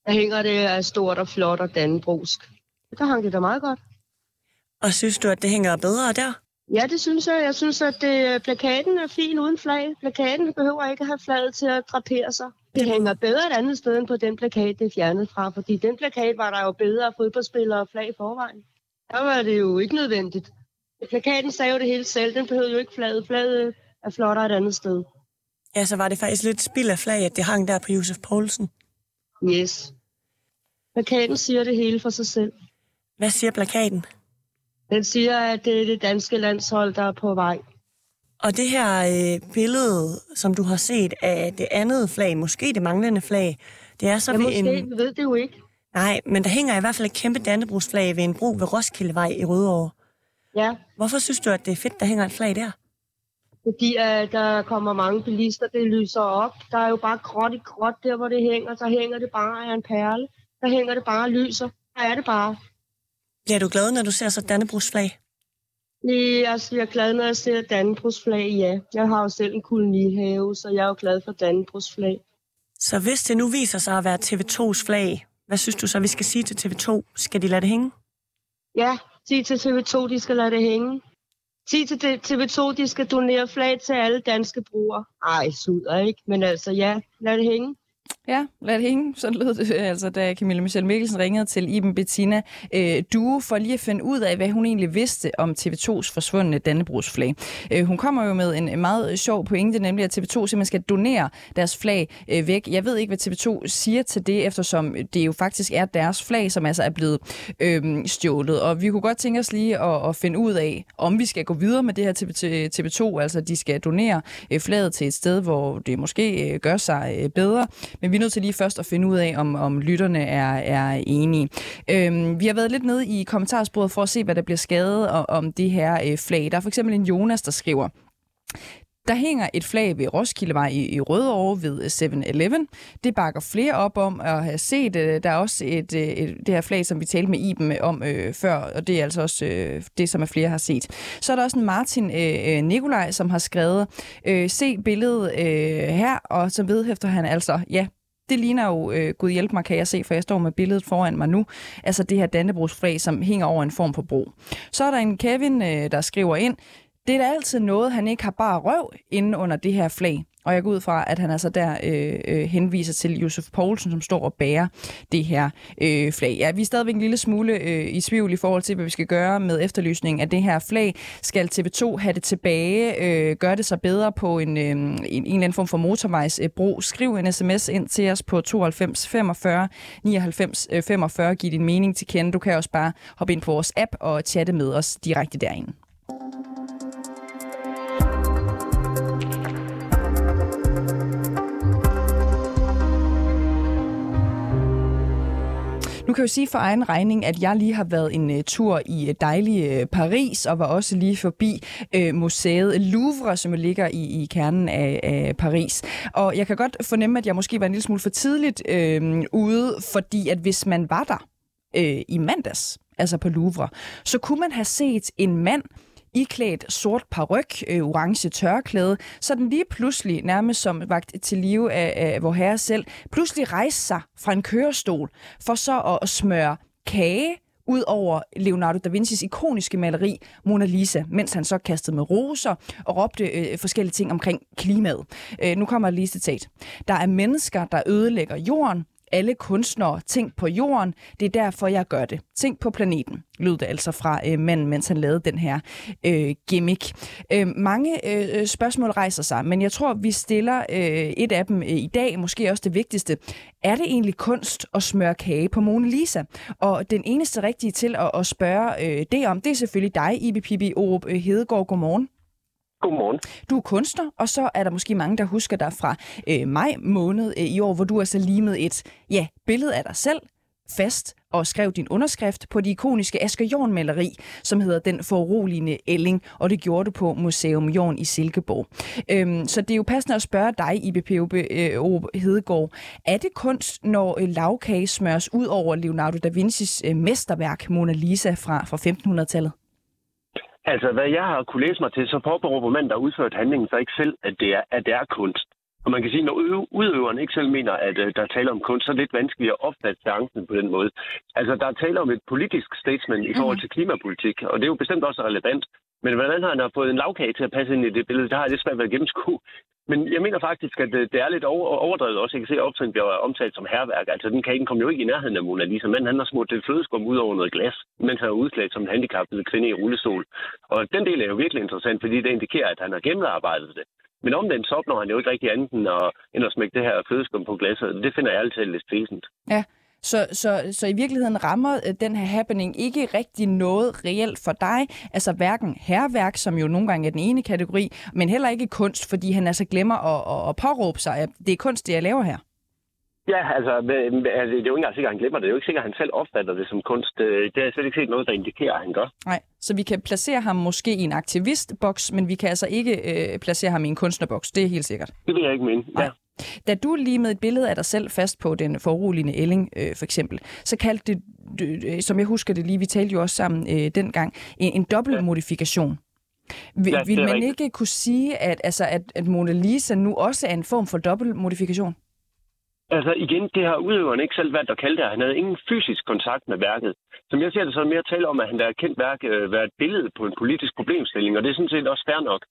Der hænger det af stort og flot og dannebrusk. Der hang det da meget godt. Og synes du, at det hænger bedre der? Ja, det synes jeg. Jeg synes, at det, plakaten er fin uden flag. Plakaten behøver ikke at have flaget til at drapere sig. Det hænger bedre et andet sted end på den plakat, det er fjernet fra, fordi den plakat var der jo bedre fodboldspillere og flag i forvejen. Der var det jo ikke nødvendigt. Plakaten sagde jo det hele selv. Den behøvede jo ikke flaget. Flaget er flottere et andet sted. Ja, så var det faktisk lidt spild af flag, at det hang der på Josef Poulsen. Yes. Plakaten siger det hele for sig selv. Hvad siger plakaten? Den siger, at det er det danske landshold, der er på vej. Og det her øh, billede, som du har set af det andet flag, måske det manglende flag, det er så ja, ved måske, en... vi ved det jo ikke. Nej, men der hænger i hvert fald et kæmpe dannebrugsflag ved en bro ved Roskildevej i Rødovre. Ja, Hvorfor synes du, at det er fedt, der hænger et flag der? fordi at der kommer mange bilister, det lyser op. Der er jo bare gråt i gråt der, hvor det hænger. Så hænger det bare af en perle. Der hænger det bare og lyser. Der er det bare. Bliver du glad, når du ser så dannebrugsflag? Jeg er glad, når jeg ser Dannebrugsflag, ja. Jeg har jo selv en kolonihave, så jeg er jo glad for Dannebrugsflag. Så hvis det nu viser sig at være TV2's flag, hvad synes du så, vi skal sige til TV2? Skal de lade det hænge? Ja, sig til TV2, de skal lade det hænge. Sig til det- TV2, de skal donere flag til alle danske brugere. Ej, suder ikke, men altså ja, lad det hænge. Ja, lad det hænge. Sådan lød det, øh, altså, da Camilla Michelle Mikkelsen ringede til Iben Bettina øh, Due for lige at finde ud af, hvad hun egentlig vidste om TV2's forsvundne Dannebrugsflag. Øh, hun kommer jo med en meget øh, sjov pointe, nemlig at TV2 simpelthen skal donere deres flag øh, væk. Jeg ved ikke, hvad TV2 siger til det, eftersom det jo faktisk er deres flag, som altså er blevet øh, stjålet. Og vi kunne godt tænke os lige at, at finde ud af, om vi skal gå videre med det her TV, TV2, altså de skal donere øh, flaget til et sted, hvor det måske øh, gør sig øh, bedre. Men vi er nødt til lige først at finde ud af, om, om lytterne er, er enige. Øhm, vi har været lidt nede i kommentarsporet for at se, hvad der bliver skadet og, om det her øh, flag. Der er for eksempel en Jonas, der skriver, der hænger et flag ved Roskildevej i, i Rødovre ved øh, 7-Eleven. Det bakker flere op om at have set. Øh, Der er også et, øh, et, det her flag, som vi talte med Iben øh, om øh, før, og det er altså også øh, det, som er flere har set. Så er der også en Martin øh, øh, Nikolaj, som har skrevet, øh, se billedet øh, her, og som vedhæfter han altså, ja, det ligner jo, øh, Gud hjælp mig, kan jeg se, for jeg står med billedet foran mig nu, altså det her Dannebrogsflag, som hænger over en form for bro. Så er der en Kevin, øh, der skriver ind, det er da altid noget, han ikke har bare røv inde under det her flag. Og jeg går ud fra, at han altså der øh, øh, henviser til Josef Poulsen, som står og bærer det her øh, flag. Ja, vi er stadigvæk en lille smule øh, i tvivl i forhold til, hvad vi skal gøre med efterlysningen af det her flag. Skal TV2 have det tilbage? Øh, gøre det så bedre på en, øh, en, en eller anden form for motorvejsbro? Skriv en sms ind til os på 92 45 99 45. Giv din mening til kende. Du kan også bare hoppe ind på vores app og chatte med os direkte derinde. Nu kan jeg jo sige for egen regning, at jeg lige har været en uh, tur i øh, uh, dejlige uh, øh, Paris, og var også lige forbi uh, museet Louvre, som ligger i, i kernen af, af Paris. Og jeg kan godt fornemme, at jeg måske var en lille smule for tidligt uh, ude, fordi at hvis man var der uh, i mandags, altså på Louvre, så kunne man have set en mand, iklædt sort paryk, øh, orange tørklæde, så den lige pludselig, nærmest som vagt til live af, af vor herre selv, pludselig rejste sig fra en kørestol for så at, at smøre kage ud over Leonardo da Vincis ikoniske maleri Mona Lisa, mens han så kastede med roser og råbte øh, forskellige ting omkring klimaet. Øh, nu kommer lige citat. Der er mennesker, der ødelægger jorden, alle kunstnere, tænk på jorden, det er derfor, jeg gør det. Tænk på planeten, lød det altså fra øh, manden, mens han lavede den her øh, gimmick. Øh, mange øh, spørgsmål rejser sig, men jeg tror, vi stiller øh, et af dem øh, i dag, måske også det vigtigste. Er det egentlig kunst at smøre kage på Mona Lisa? Og den eneste rigtige til at, at spørge øh, det om, det er selvfølgelig dig, Ibi Pibi Orup øh, Hedegaard. Godmorgen. Godmorgen. Du er kunstner, og så er der måske mange, der husker dig fra øh, maj måned øh, i år, hvor du altså limet et ja, billede af dig selv fast og skrev din underskrift på det ikoniske Asger Jorn-maleri, som hedder Den foruroligende ælling, og det gjorde du på Museum Jorn i Silkeborg. Øhm, så det er jo passende at spørge dig, i øh, Hedegaard. Er det kunst, når øh, lavkage smøres ud over Leonardo da Vincis øh, mesterværk Mona Lisa fra, fra 1500-tallet? Altså, hvad jeg har kunne læse mig til, så påberåber manden, der har udført handlingen, så ikke selv, at det er, at det er kunst. Og man kan sige, når udøveren ikke selv mener, at uh, der er tale om kunst, så er det lidt vanskeligt at opfatte seancen på den måde. Altså, der er tale om et politisk statement i forhold til klimapolitik, og det er jo bestemt også relevant. Men hvordan han har fået en lavkage til at passe ind i det billede, der har jeg lidt svært ved at gennemskue. Men jeg mener faktisk, at øh, det er lidt overdrevet også. Jeg kan se, at optrin bliver omtalt som herværk. Altså, den kan ikke komme jo ikke i nærheden af Mona Lisa, men han har smurt det flødeskum ud over noget glas, mens han er udklædt som en handicappet kvinde i rullestol. Og den del er jo virkelig interessant, fordi det indikerer, at han har gennemarbejdet det. Men omvendt så opnår han jo ikke rigtig andet end at, end at smække det her flødeskum på glasset. Det finder jeg altid lidt fæsent. Ja, så, så, så i virkeligheden rammer øh, den her happening ikke rigtig noget reelt for dig. Altså hverken herværk, som jo nogle gange er den ene kategori, men heller ikke kunst, fordi han altså glemmer at, at, at påråbe sig, at det er kunst, det jeg laver her. Ja, altså, altså, det er jo ikke engang sikkert, at han glemmer det. Det er jo ikke sikkert, at han selv opfatter det som kunst. Øh, det jeg slet ikke set noget, der indikerer, at han gør. Nej, så vi kan placere ham måske i en aktivistboks, men vi kan altså ikke øh, placere ham i en kunstnerboks. Det er helt sikkert. Det vil jeg ikke mene. Ja. Da du lige med et billede af dig selv fast på den foruroligende Elling, øh, for eksempel, så kaldte det, øh, som jeg husker det lige, vi talte jo også sammen øh, dengang, en, en dobbeltmodifikation. Vil, Ja, vil man rigtigt. ikke kunne sige, at, altså, at, at Mona Lisa nu også er en form for dobbeltmodifikation? Altså igen, det har udøveren ikke selv valgt at kalde det. Han havde ingen fysisk kontakt med værket. Som jeg ser det, så er det mere tale om, at han der er kendt værk øh, være et billede på en politisk problemstilling, og det er sådan set også fair nok.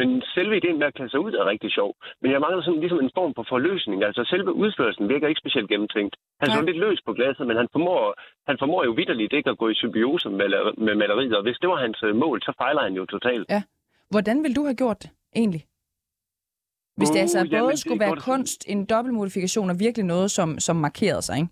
Men selve ideen med at klæde sig ud er rigtig sjov. Men jeg mangler sådan ligesom en form for forløsning. Altså selve udførelsen virker ikke specielt gennemtænkt. Han står Nej. lidt løs på glasset, men han formår, han formår jo vidderligt ikke at gå i symbiose med, med maleriet. Og hvis det var hans øh, mål, så fejler han jo totalt. Hvordan vil du have gjort det, egentlig? Hvis det Uh, altså jamen, både det skulle er være kunst, en dobbeltmodifikation og virkelig noget, som, som markerede sig, ikke?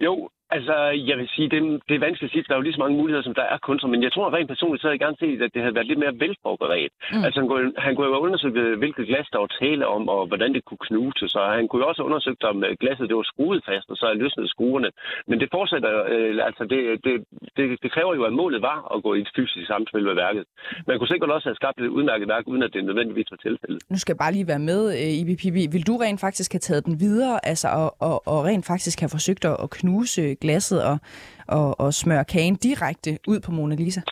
Jo, altså jeg vil sige, det, det er vanskeligt at sige, for der er jo lige så mange muligheder, som der er kunstner, men jeg tror rent personligt, så havde jeg gerne set, at det havde været lidt mere velforberedt. Mm. Altså han kunne, han kunne jo have undersøgt, øh, hvilket glas der var tale om, og hvordan det kunne knuse, så han kunne jo også have undersøgt, om øh, glasset det var skruet fast, og så havde løsnet skruerne. Men det fortsætter, øh, altså det, det, det, det, kræver jo, at målet var at gå i et fysisk samspil med værket. Man kunne sikkert også have skabt et udmærket værk, uden at det nødvendigvis var tilfældet. Nu skal jeg bare lige være med, øh, IBPB. Vil du rent faktisk have taget den videre, altså, og, og, og rent faktisk have forsøgt at, at knuse glasset og, og, og smøre kagen direkte ud på Mona Lisa?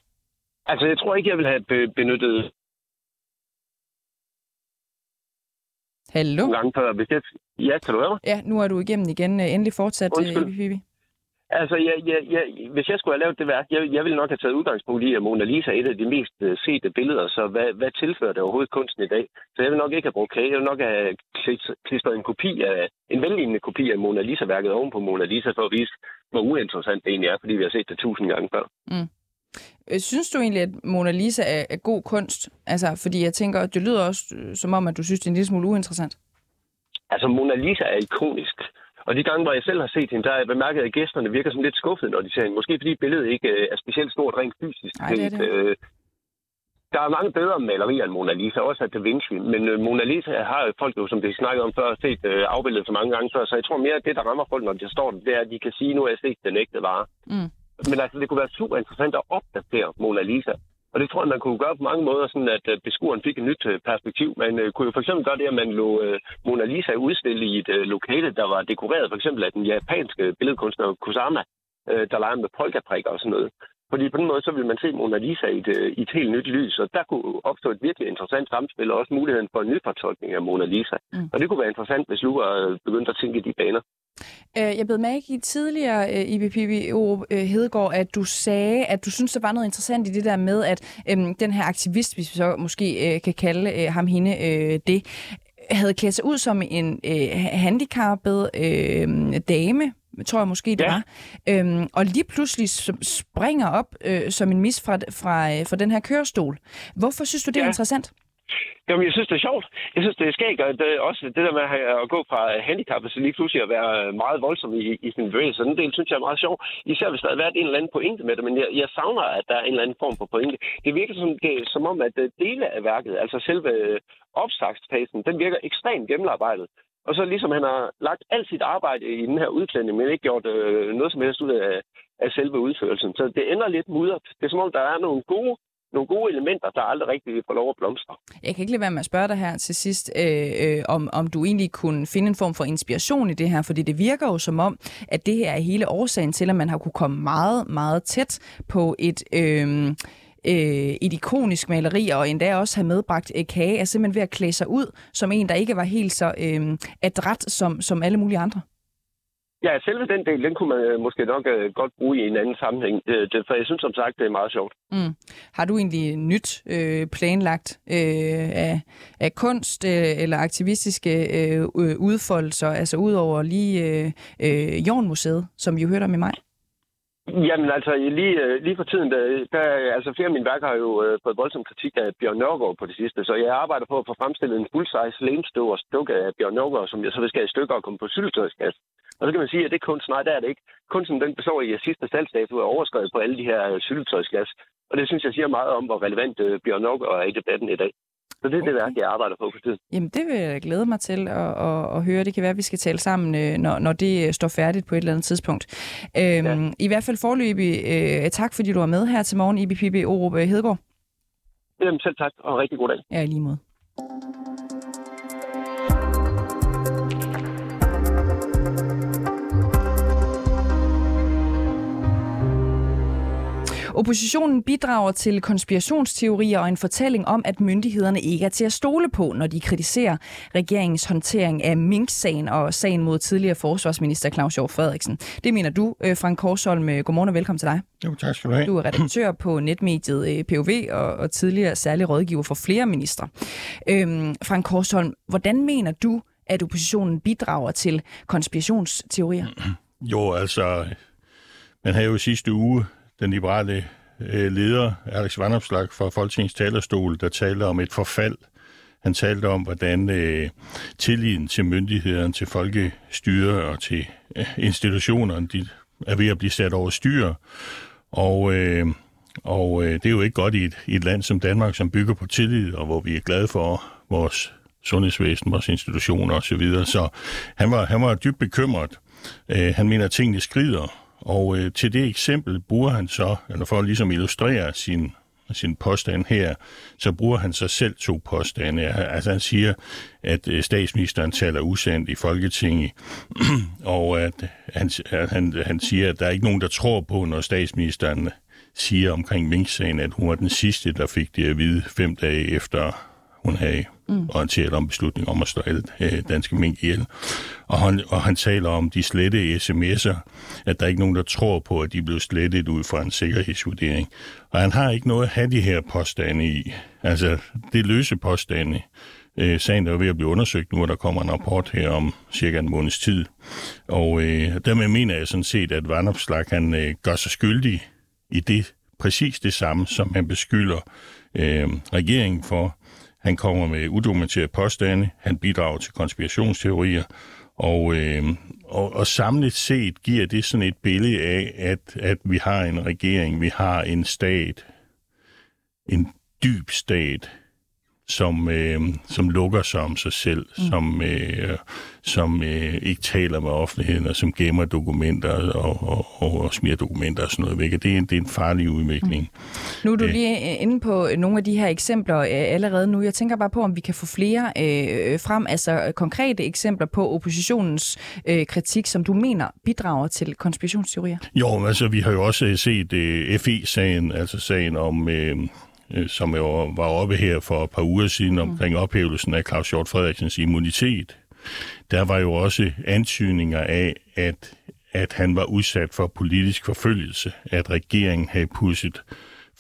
Altså jeg tror ikke, jeg ville have be- benyttet Hallo? gange før. Hvis jeg... Ja, kan du høre mig? Ja, nu er du igennem igen. Øh, Endelig fortsat, øh, Undskyld. IBPB. Altså, jeg, jeg, jeg, hvis jeg skulle have lavet det værk, jeg, jeg ville nok have taget udgangspunkt i, at Mona Lisa er et af de mest uh, sete billeder, så hvad, hvad tilfører det overhovedet kunsten i dag? Så jeg vil nok ikke have brugt kage, jeg vil nok have klis- klistret en kopi af, en vellignende kopi af Mona Lisa-værket oven på Mona Lisa, for at vise, hvor uinteressant det egentlig er, fordi vi har set det tusind gange før. Øh, Synes du egentlig, at Mona Lisa er, er god kunst? Altså, fordi jeg tænker, at det lyder også øh, som om, at du synes, det er en lille smule uinteressant. Altså, Mona Lisa er ikonisk. Og de gange, hvor jeg selv har set hende, der har jeg bemærket, at gæsterne virker sådan lidt skuffede, når de ser hende. Måske fordi billedet ikke øh, er specielt stort rent fysisk. Nej, det er det. Øh, der er mange bedre malerier end Mona Lisa, også af Da Vinci. Men øh, Mona Lisa har folk jo, som vi snakkede om før, set afbildet så mange gange før. Så jeg tror mere, at det, der rammer folk, når de står der, det er, at de kan sige, nu har jeg set den ægte vare. Mm. Men altså, det kunne være super interessant at opdatere Mona Lisa. Og det tror jeg, man kunne gøre på mange måder, sådan at øh, beskueren fik et nyt øh, perspektiv. Man øh, kunne jo for eksempel gøre det, at man lå Mona Lisa udstille i et lokale, der var dekoreret for eksempel af den japanske billedkunstner Kusama, der leger med polkaprikker og sådan noget. Fordi på den måde, så vil man se Mona Lisa i et, øh, i et helt nyt lys, og der kunne opstå et virkelig interessant samspil, og også muligheden for en ny fortolkning af Mona Lisa. Mm. Og det kunne være interessant, hvis Lua øh, begyndte at tænke i de baner. Øh, Jeg blev mærke i tidligere IBPBO Hedegaard, at du sagde, at du synes, der var noget interessant i det der med, at øhm, den her aktivist, hvis vi så måske øh, kan kalde øh, ham hende øh, det, havde klædt sig ud som en øh, handicappet øh, dame, tror jeg måske det Ja. var, øhm, og lige pludselig springer op øh, som en mis fra, fra, øh, fra den her kørestol. Hvorfor synes du, det er Ja. interessant? Jamen, jeg synes, det er sjovt. Jeg synes, det er skægt, og det, er også det der med at, gå fra handicappet til lige pludselig at være meget voldsom i, i sin bevægelse. Den del synes jeg er meget sjov. Især hvis der har været en eller anden pointe med det, men jeg, jeg savner, at der er en eller anden form for pointe. Det virker som, det, som om, at øh, dele af værket, altså selve øh, opstartsfasen, den virker ekstremt gennemarbejdet. Og så ligesom han har lagt alt sit arbejde i den her udklædning, men ikke gjort øh, noget som helst ud af, af selve udførelsen. Så det ender lidt mudret. Det er som om, der er nogle gode, nogle gode elementer, der aldrig rigtig får lov at blomstre. Jeg kan ikke lade være med at spørge dig her til sidst, øh, øh, om, om du egentlig kunne finde en form for inspiration i det her, fordi det virker jo som om, at det her er hele årsagen til, at man har kunne komme meget, meget tæt på et... Øh, øh, et ikonisk maleri, og endda også have medbragt øh, kage, er simpelthen ved at klæde sig ud som en, der ikke var helt så øh, adræt som, som alle mulige andre. Ja, selve den del, den kunne man øh, måske nok øh, godt bruge i en anden sammenhæng. Det, det, for jeg synes som sagt, det er meget sjovt. Mm. Har du egentlig nyt øh, planlagt øh, af, af kunst øh, eller aktivistiske øh, øh, udfoldelser, altså ud over lige øh, øh, Jornmuseet, som vi jo hørte om i maj? Jamen altså, lige, øh, lige for tiden, der, der, altså flere af mine værker har jo øh, fået voldsom kritik af Bjørn Nørgaard på det sidste, så jeg arbejder på at få fremstillet en full-size lænestøver dukke af Bjørn Nørgaard, som jeg så vil skære i stykker og komme på syltetøjsgas. Og så kan man sige, at det er kunst. Nej, det er det ikke. Kunsten den består i, at sidste salgsdato er overskrevet på alle de her øh. Og det synes jeg siger meget om, hvor relevant øh, Bjørn Nørgaard er i debatten i dag. Så det er det værk, jeg arbejder på for tiden. Jamen, det vil jeg glæde mig til at, at, at høre. Det kan være, at vi skal tale sammen, øh, når, når det øh, står færdigt på et eller andet tidspunkt. Øhm, ja. I hvert fald forløbig, øh, tak fordi du var med her til morgen, IBPB Orup Hedegaard. Jamen selv tak, og rigtig god dag. Ja, lige måde. Oppositionen bidrager til konspirationsteorier og en fortælling om, at myndighederne ikke er til at stole på, når de kritiserer regeringens håndtering af Mink-sagen og sagen mod tidligere forsvarsminister Claus Hjort Frederiksen. Det mener du, øh, Frank Korsholm. Godmorgen og velkommen til dig. Jo, tak skal du have. Du er redaktør på netmediet øh, POV og, og tidligere særlig rådgiver for flere ministre. Øhm, Frank Korsholm, hvordan mener du, at oppositionen bidrager til konspirationsteorier? Jo, altså, man havde jo sidste uge den liberale øh, leder, Alex Vandopslag fra Folketingets talerstol, der talte om et forfald. Han talte om, hvordan øh, tilliden til myndighederne, til folkestyre og til øh, institutionerne, de er ved at blive sat over styr. Og, øh, og øh, det er jo ikke godt i et, i et land som Danmark, som bygger på tillid, og hvor vi er glade for vores sundhedsvæsen, vores institutioner osv. Så han var, han var dybt bekymret. Øh, han mener, at tingene skrider, og øh, til det eksempel bruger han så, eller for ligesom at ligesom illustrere sin, sin påstand her, så bruger han sig selv to påstande. Altså han siger, at øh, statsministeren taler usandt i Folketinget, og at han, han, han siger, at der er ikke nogen, der tror på, når statsministeren siger omkring Mink-sagen, at hun var den sidste, der fik det at vide fem dage efter hun havde mm. orienteret om beslutningen om at slå alle øh, danske mink ihjel. Og han, og han taler om de slette sms'er, at der er ikke nogen, der tror på, at de blev slettet ud fra en sikkerhedsvurdering. Og han har ikke noget at have de her påstande i. Altså, det løse påstande. Øh, sagen er ved at blive undersøgt nu, og der kommer en rapport her om cirka en måneds tid. Og øh, dermed mener jeg sådan set, at Vandopslag han øh, gør sig skyldig i det præcis det samme, som han beskylder øh, regeringen for. Han kommer med udokumenterede påstande, han bidrager til konspirationsteorier, og, øh, og, og samlet set giver det sådan et billede af, at, at vi har en regering, vi har en stat, en dyb stat, som, øh, som lukker sig om sig selv, mm. som, øh, som øh, ikke taler med offentligheden, og som gemmer dokumenter og, og, og, og smider dokumenter og sådan noget væk. Det er, en, det er en farlig udvikling. Mm. Nu er du lige inde på nogle af de her eksempler øh, allerede nu. Jeg tænker bare på, om vi kan få flere øh, frem, altså konkrete eksempler på oppositionens øh, kritik, som du mener bidrager til konspirationsteorier. Jo, altså vi har jo også set øh, FE-sagen, altså sagen om... Øh, øh, som jo var oppe her for et par uger siden mm. omkring ophævelsen af Claus Hjort Frederiksens immunitet. Der var jo også antydninger af, at, at han var udsat for politisk forfølgelse, at regeringen havde pusset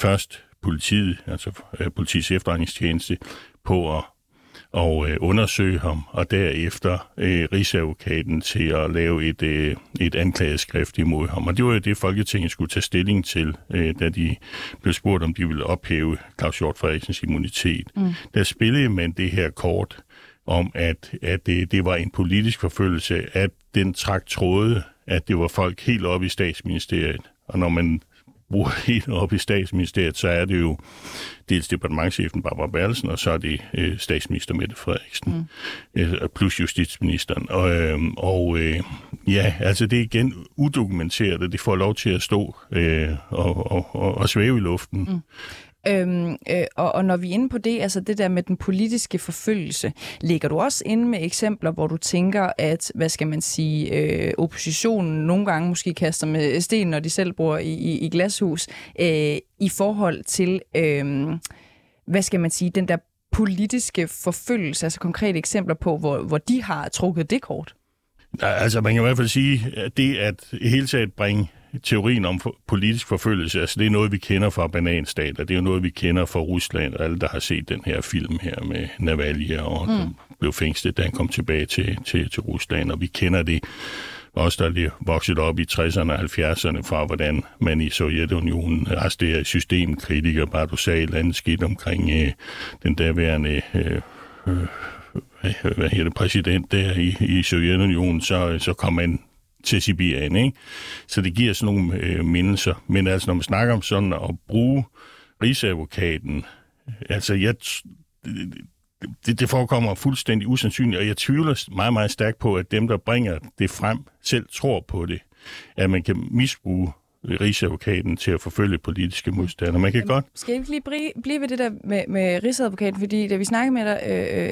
først politiet, altså øh, politiets efterretningstjeneste, på at og øh, undersøge ham, og derefter øh, Rigsadvokaten til at lave et, øh, et anklageskrift imod ham. Og det var jo det, Folketinget skulle tage stilling til, øh, da de blev spurgt, om de ville ophæve Claus Hjort Frederiksens immunitet. Mm. Der spillede man det her kort om, at, at det, det var en politisk forfølgelse, at den trak tråde, at det var folk helt oppe i statsministeriet. Og når man bruger helt op i statsministeriet, så er det jo dels departementchefen Barbara Berlsen, og så er det øh, statsminister Mette Frederiksen, mm. øh, plus justitsministeren. Og, øh, og øh, ja, altså det er igen udokumenteret, det får lov til at stå øh, og, og, og, og svæve i luften. Mm. Øhm, øh, og, og når vi er inde på det, altså det der med den politiske forfølgelse, ligger du også inde med eksempler, hvor du tænker, at, hvad skal man sige, øh, oppositionen nogle gange måske kaster med sten, når de selv bor i, i, i glashus, øh, i forhold til, øh, hvad skal man sige, den der politiske forfølgelse, altså konkrete eksempler på, hvor, hvor de har trukket det kort? Altså man kan i hvert fald sige, at det at i hele taget bringe teorien om politisk forfølgelse, altså det er noget, vi kender fra bananstater, det er jo noget, vi kender fra Rusland, og alle, der har set den her film her med Navalny, og mm. blev fængslet, da han kom tilbage til, til, til Rusland, og vi kender det også der er vokset op i 60'erne og 70'erne fra, hvordan man i Sovjetunionen arresterer systemkritikere, bare du sagde et andet skidt omkring øh, den daværende øh, øh, hvad hedder det, præsident der i, i Sovjetunionen, så, så kom man til Sibirien. Ikke? Så det giver sådan nogle øh, mindelser. Men altså, når man snakker om sådan at bruge rigsadvokaten, altså jeg, det, det forekommer fuldstændig usandsynligt, og jeg tvivler meget, meget stærkt på, at dem, der bringer det frem, selv tror på det. At man kan misbruge Rigsadvokaten til at forfølge politiske modstandere. Man kan Jamen, godt... Skal vi lige blive ved det der med, med Rigsadvokaten? Fordi da vi snakkede med dig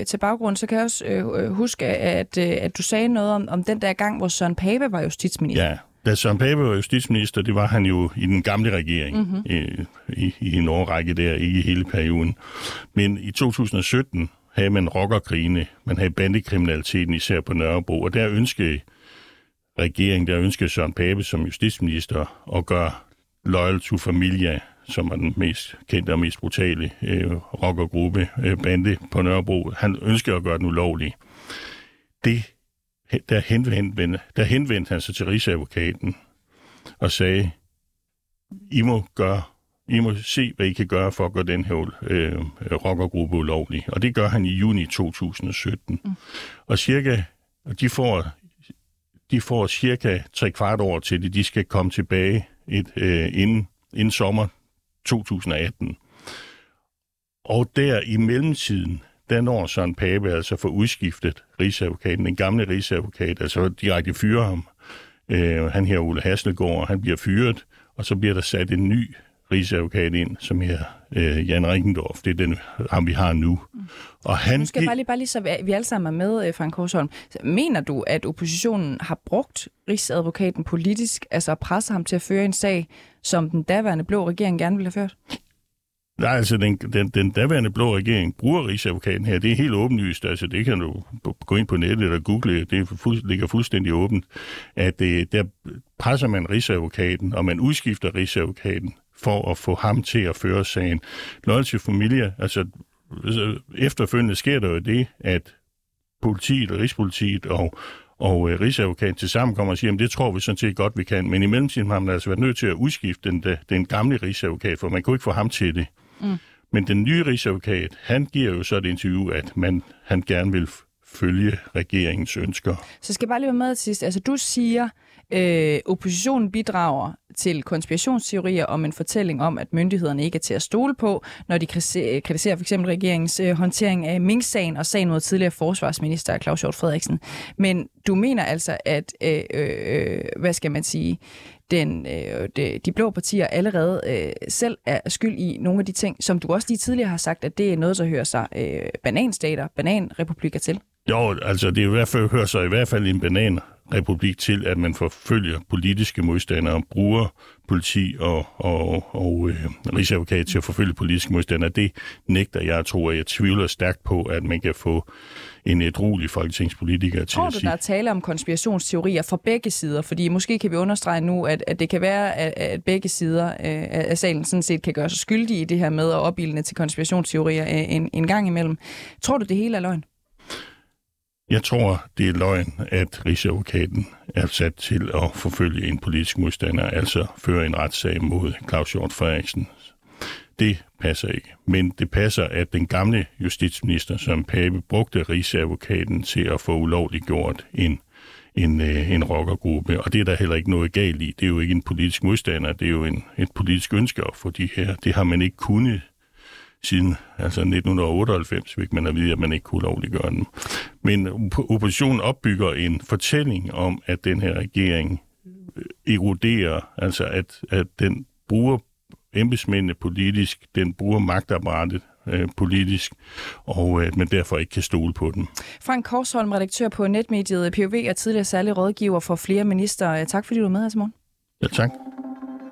øh, til baggrund, så kan jeg også øh, huske, at, øh, at du sagde noget om, om den der gang, hvor Søren Pape var justitsminister. Ja, da Søren Pape var justitsminister, det var han jo i den gamle regering, mm-hmm. i, i, i en årrække der, ikke i hele perioden. Men i 2017 havde man rockerkrigene, man havde bandekriminaliteten især på Nørrebro, og der ønskede regeringen, der ønskede Søren Pape som justitsminister at gøre Loyal to Familia, som er den mest kendte og mest brutale øh, rockergruppe, øh, bande på Nørrebro, han ønskede at gøre den ulovlig. Det, der henvendte, der henvendte han sig til Rigsadvokaten og sagde, I må gøre i må se, hvad I kan gøre for at gøre den her øh, rockergruppe ulovlig. Og det gør han i juni 2017. Mm. Og cirka, de får de får cirka tre kvart år til det. De skal komme tilbage et, øh, inden, inden sommer 2018. Og der i mellemtiden, der når Søren Pape altså for udskiftet rigsadvokaten, den gamle rigsadvokat, altså direkte fyrer ham. Øh, han her, Ole Hasselgaard, han bliver fyret, og så bliver der sat en ny rigsadvokat ind, som her øh, Jan Rikkendorf. Det er den, ham, vi har nu. Mm. Og han, nu skal bare lige, bare lige så vi alle sammen er med, øh, Frank Korsholm. Mener du, at oppositionen har brugt rigsadvokaten politisk, altså at presse ham til at føre en sag, som den daværende blå regering gerne ville have ført? Nej, altså den, den, den daværende blå regering bruger Rigsadvokaten her. Det er helt åbenlyst. Altså det kan du gå ind på nettet og google. Det fuld, ligger fuldstændig åbent. At det, der presser man Rigsadvokaten, og man udskifter Rigsadvokaten for at få ham til at føre sagen. Loyal til familie, altså efterfølgende sker der jo det, at politiet, Rigspolitiet og, og øh, Rigsadvokaten til sammen kommer og siger, at det tror vi sådan set godt, vi kan. Men i mellemtiden har man altså været nødt til at udskifte den, den gamle Rigsadvokat, for man kunne ikke få ham til det. Mm. Men den nye Rigsadvokat, han giver jo så et interview, at man, han gerne vil følge regeringens ønsker. Så skal jeg bare lige være med til sidst. Altså du siger, øh, oppositionen bidrager til konspirationsteorier om en fortælling om, at myndighederne ikke er til at stole på, når de øh, kritiserer for eksempel regeringens øh, håndtering af Mink-sagen og sagen mod tidligere forsvarsminister Claus Hjort Frederiksen. Men du mener altså, at, øh, øh, hvad skal man sige, den, øh, de, de blå partier allerede øh, selv er skyld i nogle af de ting, som du også lige tidligere har sagt, at det er noget, der hører sig øh, bananstater, bananrepublikker til. Jo, altså det er i hvert fald, hører sig i hvert fald en bananrepublik til, at man forfølger politiske modstandere, bruger politi og, og, og øh, rigsadvokat til at forfølge politiske modstandere. Det nægter jeg at tro, at jeg tvivler stærkt på, at man kan få en ædruelig folketingspolitiker til Tror at du, sige... der er tale om konspirationsteorier fra begge sider? Fordi måske kan vi understrege nu, at, at det kan være, at, at begge sider øh, af salen sådan set kan gøre sig skyldige i det her med at opildne til konspirationsteorier øh, en, en gang imellem. Tror du, det hele er løgn? Jeg tror, det er løgn, at Rigsadvokaten er sat til at forfølge en politisk modstander, altså føre en retssag mod Claus Hjort Frederiksen. Det passer ikke. Men det passer, at den gamle justitsminister, som Pape, brugte Rigsadvokaten til at få ulovligt gjort en, en, øh, en rockergruppe. Og det er der heller ikke noget galt i. Det er jo ikke en politisk modstander, det er jo en, et politisk ønske at få de her. Det har man ikke kunnet siden altså 1998 fik man at vide, at man ikke kunne lovliggøre den. Men oppositionen opbygger en fortælling om, at den her regering øh, eroderer, altså at, at den bruger embedsmændene politisk, den bruger magtapparatet øh, politisk, og at man derfor ikke kan stole på den. Frank Korsholm, redaktør på netmediet POV og tidligere særlig rådgiver for flere minister. Tak fordi du var med her, Simon. Ja, tak.